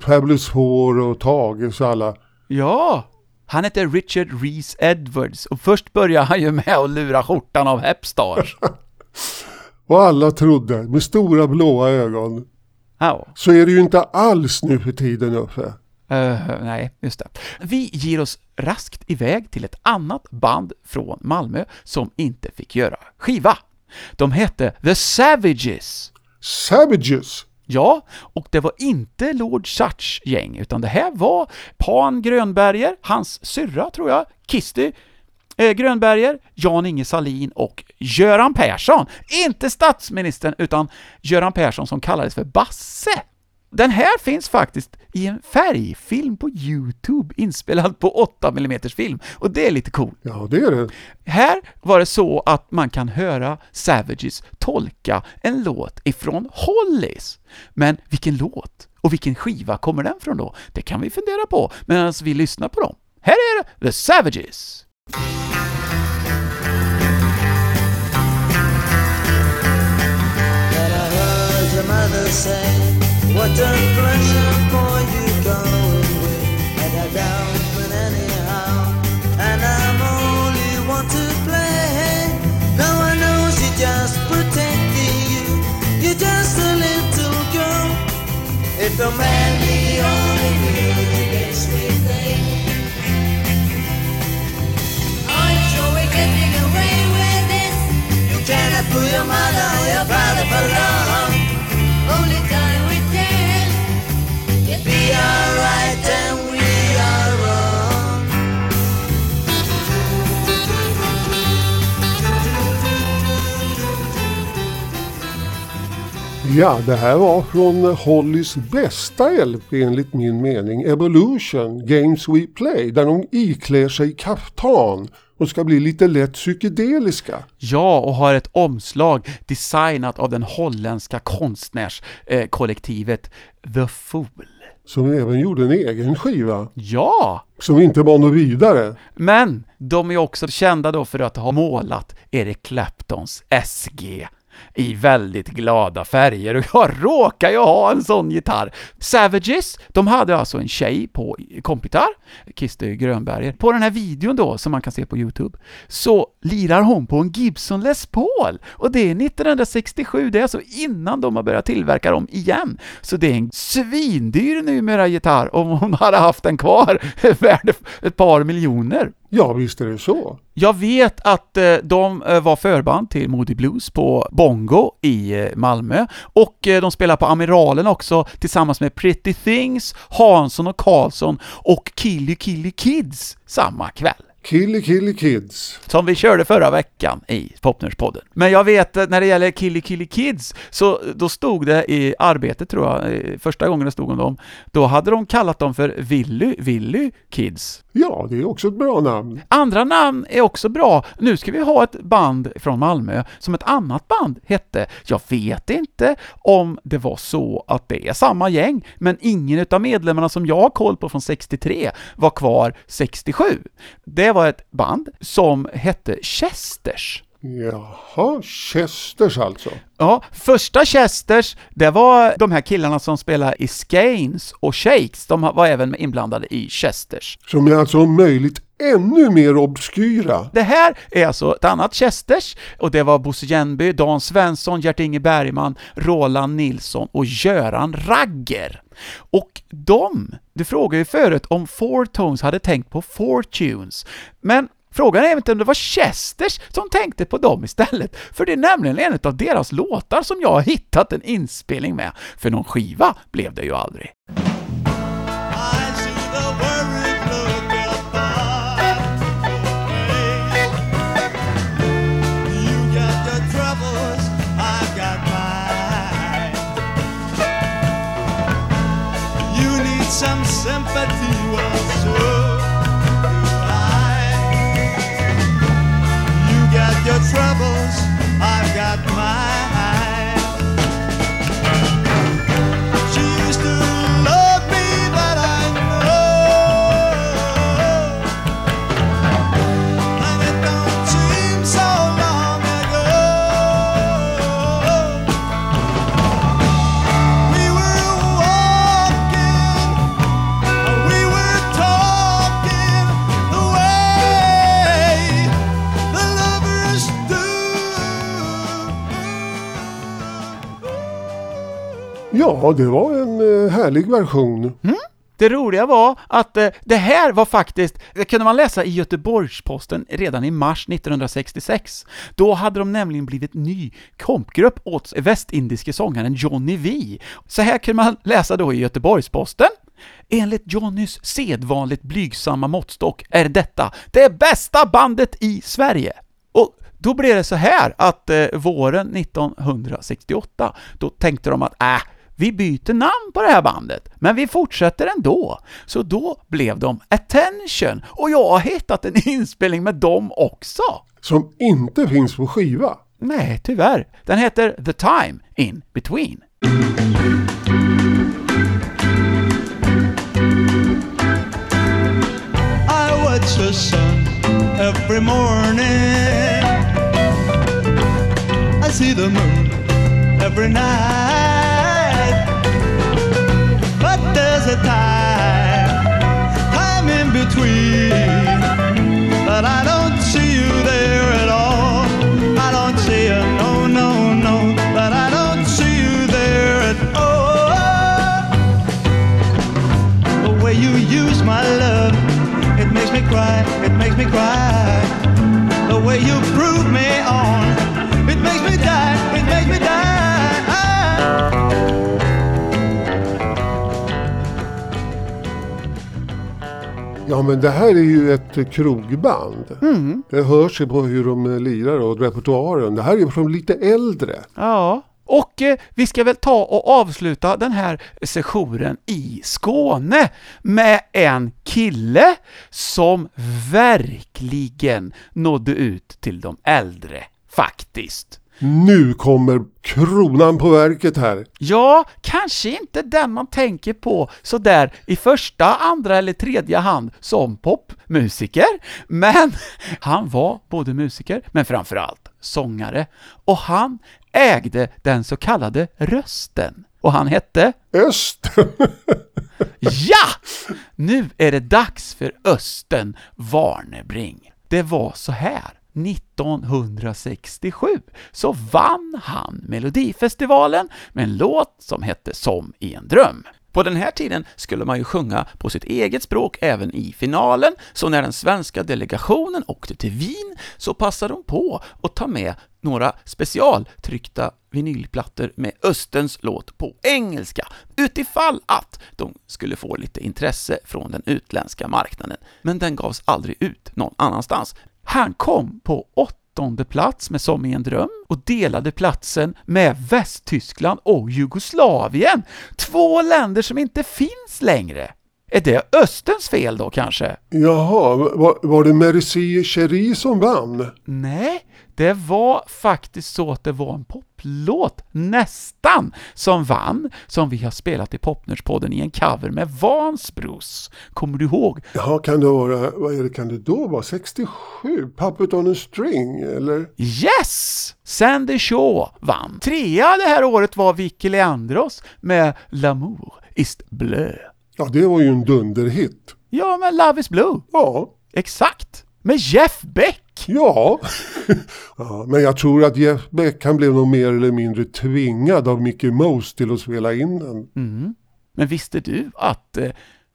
Fabulous Four och Tages och alla. Ja, han heter Richard Reese Edwards och först började han ju med att lura skjortan av Hepstars. Och alla trodde, med stora blåa ögon. Ja. Så är det ju inte alls nu för tiden Uffe. Eh, nej, just det. Vi ger oss raskt iväg till ett annat band från Malmö som inte fick göra skiva. De hette The Savages. Savages! Ja, och det var inte Lord Such gäng, utan det här var Pan Grönberger, hans syrra tror jag, Kisty eh, Grönberger, Jan-Inge Salin och Göran Persson. Inte statsministern, utan Göran Persson som kallades för Basse. Den här finns faktiskt i en färgfilm på Youtube inspelad på 8 mm film och det är lite coolt. Ja, det är det. Här var det så att man kan höra Savages tolka en låt ifrån Hollies. Men vilken låt och vilken skiva kommer den från då? Det kan vi fundera på medan vi lyssnar på dem. Här är det The Savages! What a pleasure for you going. And I don't but anyhow, and I'm only want to play. No one knows you just protecting you. You're just a little girl. If a man getting away with this? You pull your mother or your father for long. Ja, det här var från Hollys bästa LP enligt min mening, Evolution, Games We Play, där de iklär sig kaftan och ska bli lite lätt psykedeliska. Ja, och har ett omslag designat av den holländska konstnärskollektivet kollektivet The Fool. Som även gjorde en egen skiva, Ja! som inte var något vidare. Men de är också kända då för att ha målat Eric Claptons SG i väldigt glada färger och jag råkar ju ha en sån gitarr. Savages, de hade alltså en tjej på kompgitarr, Kirsty Grönberger. På den här videon då, som man kan se på Youtube, så lirar hon på en Gibson Les Paul och det är 1967, det är alltså innan de har börjat tillverka dem igen. Så det är en svindyr numera gitarr om hon hade haft den kvar, värd ett par miljoner. Ja, visst är det så. Jag vet att eh, de eh, var förband till Moody Blues på Bongo i eh, Malmö och eh, de spelar på Amiralen också tillsammans med Pretty Things, Hansson och Karlsson och Killy Killy Kids samma kväll. Killy Killy Kids. Som vi körde förra veckan i Popnörspodden. Men jag vet eh, när det gäller Killy Killy Kids, så då stod det i arbetet tror jag, första gången det stod om dem, då hade de kallat dem för Willy Willy Kids. Ja, det är också ett bra namn. Andra namn är också bra. Nu ska vi ha ett band från Malmö som ett annat band hette. Jag vet inte om det var så att det är samma gäng, men ingen utav medlemmarna som jag har koll på från 63 var kvar 67. Det var ett band som hette Chesters. Jaha, Chesters alltså. Ja, första Chesters, det var de här killarna som spelade i Skeins och Shakes, de var även inblandade i Chesters. Som är alltså om möjligt ännu mer obskyra. Det här är alltså ett annat Chesters, och det var Bosse Jennby, Dan Svensson, Gert-Inge Bergman, Roland Nilsson och Göran Ragger. Och de, du frågade ju förut om Four Tones hade tänkt på Four Tunes, men Frågan är inte om det var Chesters som tänkte på dem istället, för det är nämligen en av deras låtar som jag har hittat en inspelning med, för någon skiva blev det ju aldrig. Got Ja, det var en eh, härlig version. Mm. Det roliga var att eh, det här var faktiskt, det kunde man läsa i Göteborgs-Posten redan i mars 1966. Då hade de nämligen blivit ny kompgrupp åt västindiske sångaren Johnny V. Så här kunde man läsa då i Göteborgs-Posten. Enligt Johnnys sedvanligt blygsamma måttstock är detta det bästa bandet i Sverige. Och då blev det så här att eh, våren 1968, då tänkte de att äh, vi byter namn på det här bandet, men vi fortsätter ändå. Så då blev de Attention, och jag har hittat en inspelning med dem också. Som inte finns på skiva. Nej, tyvärr. Den heter The Time In Between. I watch the sun every morning. I see the moon every night. But I don't see you there at all. I don't see you, no, no, no. But I don't see you there at all. The way you use my love, it makes me cry, it makes me cry. The way you prove me on, Ja, men det här är ju ett krogband. Det hörs ju på hur de lirar och repertoaren. Det här är ju från lite äldre. Ja. Och eh, vi ska väl ta och avsluta den här sessionen i Skåne med en kille som verkligen nådde ut till de äldre, faktiskt. Nu kommer kronan på verket här. Ja, kanske inte den man tänker på sådär i första, andra eller tredje hand som popmusiker, men han var både musiker, men framförallt sångare, och han ägde den så kallade rösten. Och han hette Östen. Ja! Nu är det dags för Östen Warnerbring. Det var så här. 1967 så vann han Melodifestivalen med en låt som hette Som i en dröm. På den här tiden skulle man ju sjunga på sitt eget språk även i finalen, så när den svenska delegationen åkte till Wien så passade de på att ta med några specialtryckta vinylplattor med Östens låt på engelska, utifall att de skulle få lite intresse från den utländska marknaden. Men den gavs aldrig ut någon annanstans. Han kom på åttonde plats med Som i en dröm och delade platsen med Västtyskland och Jugoslavien. Två länder som inte finns längre. Är det Östens fel då kanske? Jaha, var, var det Merci Cherie som vann? Nej, det var faktiskt så att det var en poplåt, nästan, som vann, som vi har spelat i Popnörspodden i en cover med Vansbros. Kommer du ihåg? Ja, kan det vara, vad är det, kan det då vara? 67? Puppet on a string, eller? Yes! Sandy Shaw vann. Trea det här året var Vicky Leandros med L'amour ist bleu. Ja, det var ju en dunderhit. Ja, men Love is blue. Ja. Exakt. Med Jeff Beck. Ja. ja, men jag tror att Jeff Beck han blev nog mer eller mindre tvingad av Mickey Mouse till att spela in den. Mm. Men visste du att eh,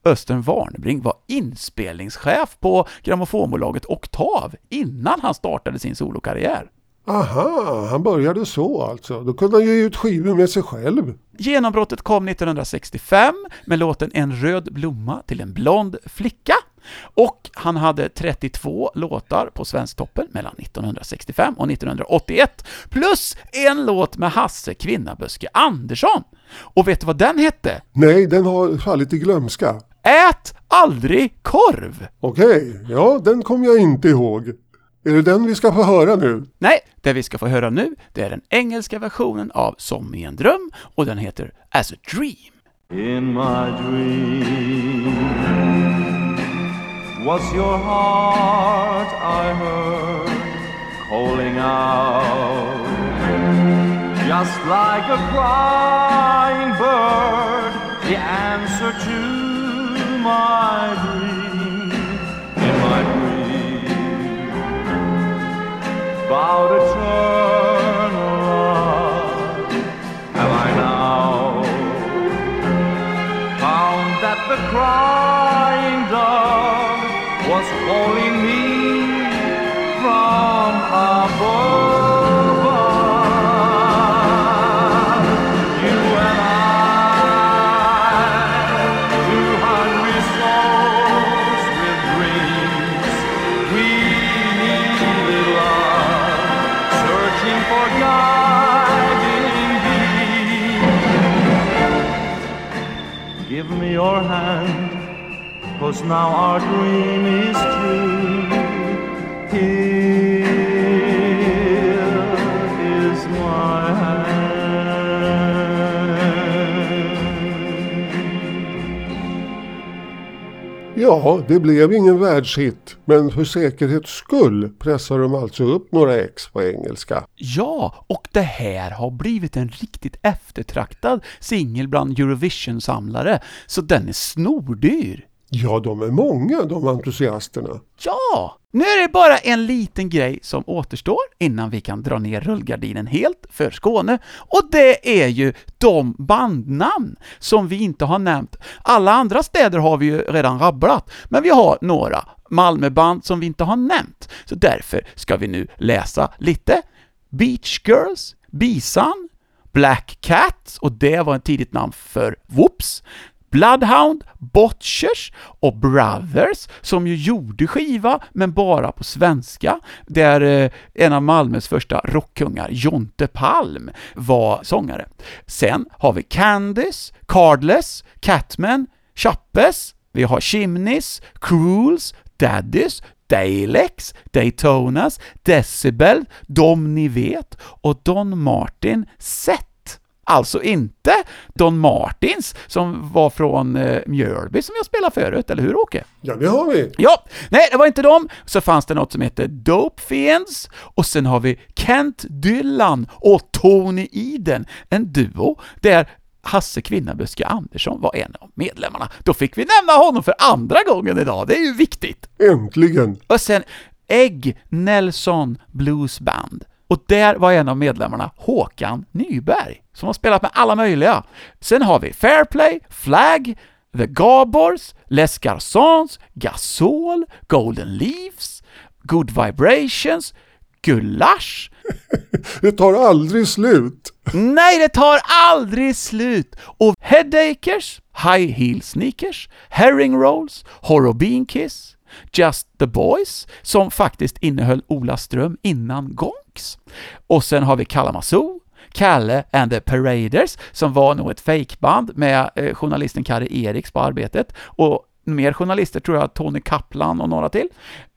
Östen Warnerbring var inspelningschef på grammofonbolaget Oktav innan han startade sin solokarriär? Aha, han började så alltså. Då kunde han ge ut skivor med sig själv. Genombrottet kom 1965 med låten En röd blomma till en blond flicka. Och han hade 32 låtar på Svensktoppen mellan 1965 och 1981, plus en låt med Hasse Kvinnaböske Andersson. Och vet du vad den hette? Nej, den har fallit i glömska. Ät aldrig korv! Okej, ja den kommer jag inte ihåg. Är det den vi ska få höra nu? Nej, det vi ska få höra nu, det är den engelska versionen av Som i en dröm och den heter As a Dream. In my dream was your heart I heard calling out. Just like a crying bird the answer to my dream in my dream about eternal love have I now? Found that the crying cause now our dream is true. Here is my Ja, det blev ingen världshit, men för säkerhets skull pressar de alltså upp några ex på engelska. Ja, och det här har blivit en riktigt eftertraktad singel bland Eurovision-samlare, så den är snordyr. Ja, de är många de entusiasterna. Ja! Nu är det bara en liten grej som återstår innan vi kan dra ner rullgardinen helt för Skåne, och det är ju de bandnamn som vi inte har nämnt. Alla andra städer har vi ju redan rabblat, men vi har några Malmöband som vi inte har nämnt, så därför ska vi nu läsa lite. Beach Girls, Bisan, Black Cats, och det var ett tidigt namn för Whoops, Bloodhound, Botchers och Brothers, som ju gjorde skiva, men bara på svenska, där eh, en av Malmös första rockkungar, Jonte Palm, var sångare. Sen har vi Candice, Cardless, Catman, Chappes, vi har Chimneys, Cruels, Daddies, Dalex, Daytonas, Decibel, De Ni Vet och Don Martin Sett. Alltså inte Don Martins som var från eh, Mjölby som jag spelade förut, eller hur Åke? Ja, det har vi. Ja, nej det var inte dem. Så fanns det något som heter Dope Fiends, och sen har vi Kent Dylan och Tony Eden, en duo där Hasse Kvinnabuske Andersson var en av medlemmarna. Då fick vi nämna honom för andra gången idag, det är ju viktigt. Äntligen! Och sen Egg Nelson Blues Band. Och där var en av medlemmarna Håkan Nyberg, som har spelat med alla möjliga. Sen har vi Fairplay, Flag, The Gabors, Les Garçons, Gasol, Golden Leaves, Good Vibrations, Gulasch. Det tar aldrig slut. Nej, det tar aldrig slut! Och Headacres, High Heel Sneakers, Herring Rolls, Horror Bean Kiss, Just the Boys, som faktiskt innehöll Ola Ström innan Gonks. Och sen har vi Kalamazoo, Kalle and the Paraders, som var nog ett fejkband med eh, journalisten Kari Eriks på arbetet, och mer journalister tror jag, Tony Kaplan och några till.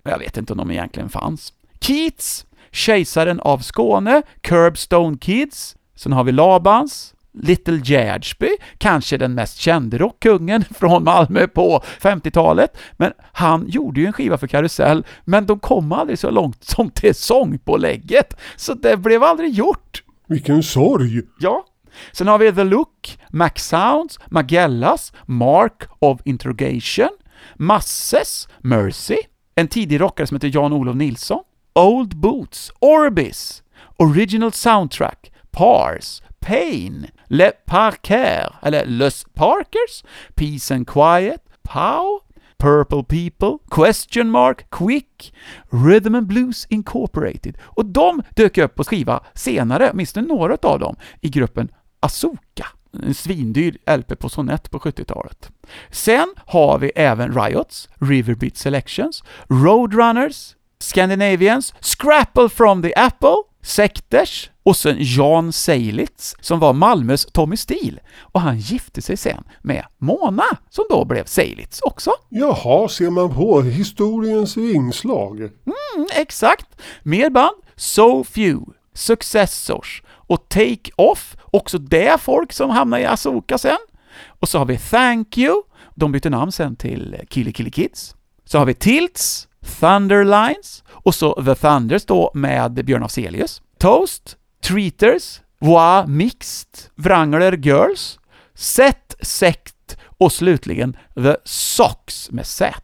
Jag vet inte om de egentligen fanns. Keats, Kejsaren av Skåne, Curbstone Kids, sen har vi Labans, Little Gärdsby, kanske den mest kände rockkungen från Malmö på 50-talet, men han gjorde ju en skiva för Karusell, men de kom aldrig så långt som till sångpålägget, så det blev aldrig gjort. Vilken sorg! Ja. Sen har vi The Look, Max Sounds, Magellas, Mark of Interrogation, Masses, Mercy, en tidig rockare som heter Jan-Olof Nilsson, Old Boots, Orbis, Original Soundtrack, Pars, Pain, Le Parker, eller Les Parkers, Peace and Quiet, Pow, Purple People, Question Mark, Quick, Rhythm and Blues Incorporated. Och de dök upp på skiva senare, åtminstone några av dem, i gruppen Asoka. En svindyr LP på Sonett på 70-talet. Sen har vi även Riots, Riverbeat Selections, Roadrunners, Scandinavians, Scrapple from the Apple, Sekters och sen Jan Seilitz som var Malmös Tommy Steele och han gifte sig sen med Mona som då blev Seilitz också. Jaha, ser man på historiens vingslag. Mm, exakt! Mer band, So Few, Successors och Take Off, också det folk som hamnar i Asoka sen. Och så har vi Thank You, de bytte namn sen till Kille Kille Kids. Så har vi Tilts, Thunderlines och så The Thunders då med Björn Afzelius. Toast, Treaters, Voix Mixed, Wrangler Girls, Set Sect och slutligen The Socks med Z.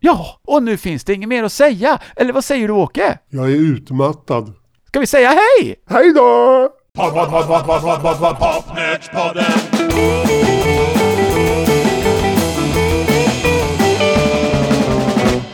Ja, och nu finns det inget mer att säga, eller vad säger du Åke? Jag är utmattad. Ska vi säga hej? Hej då!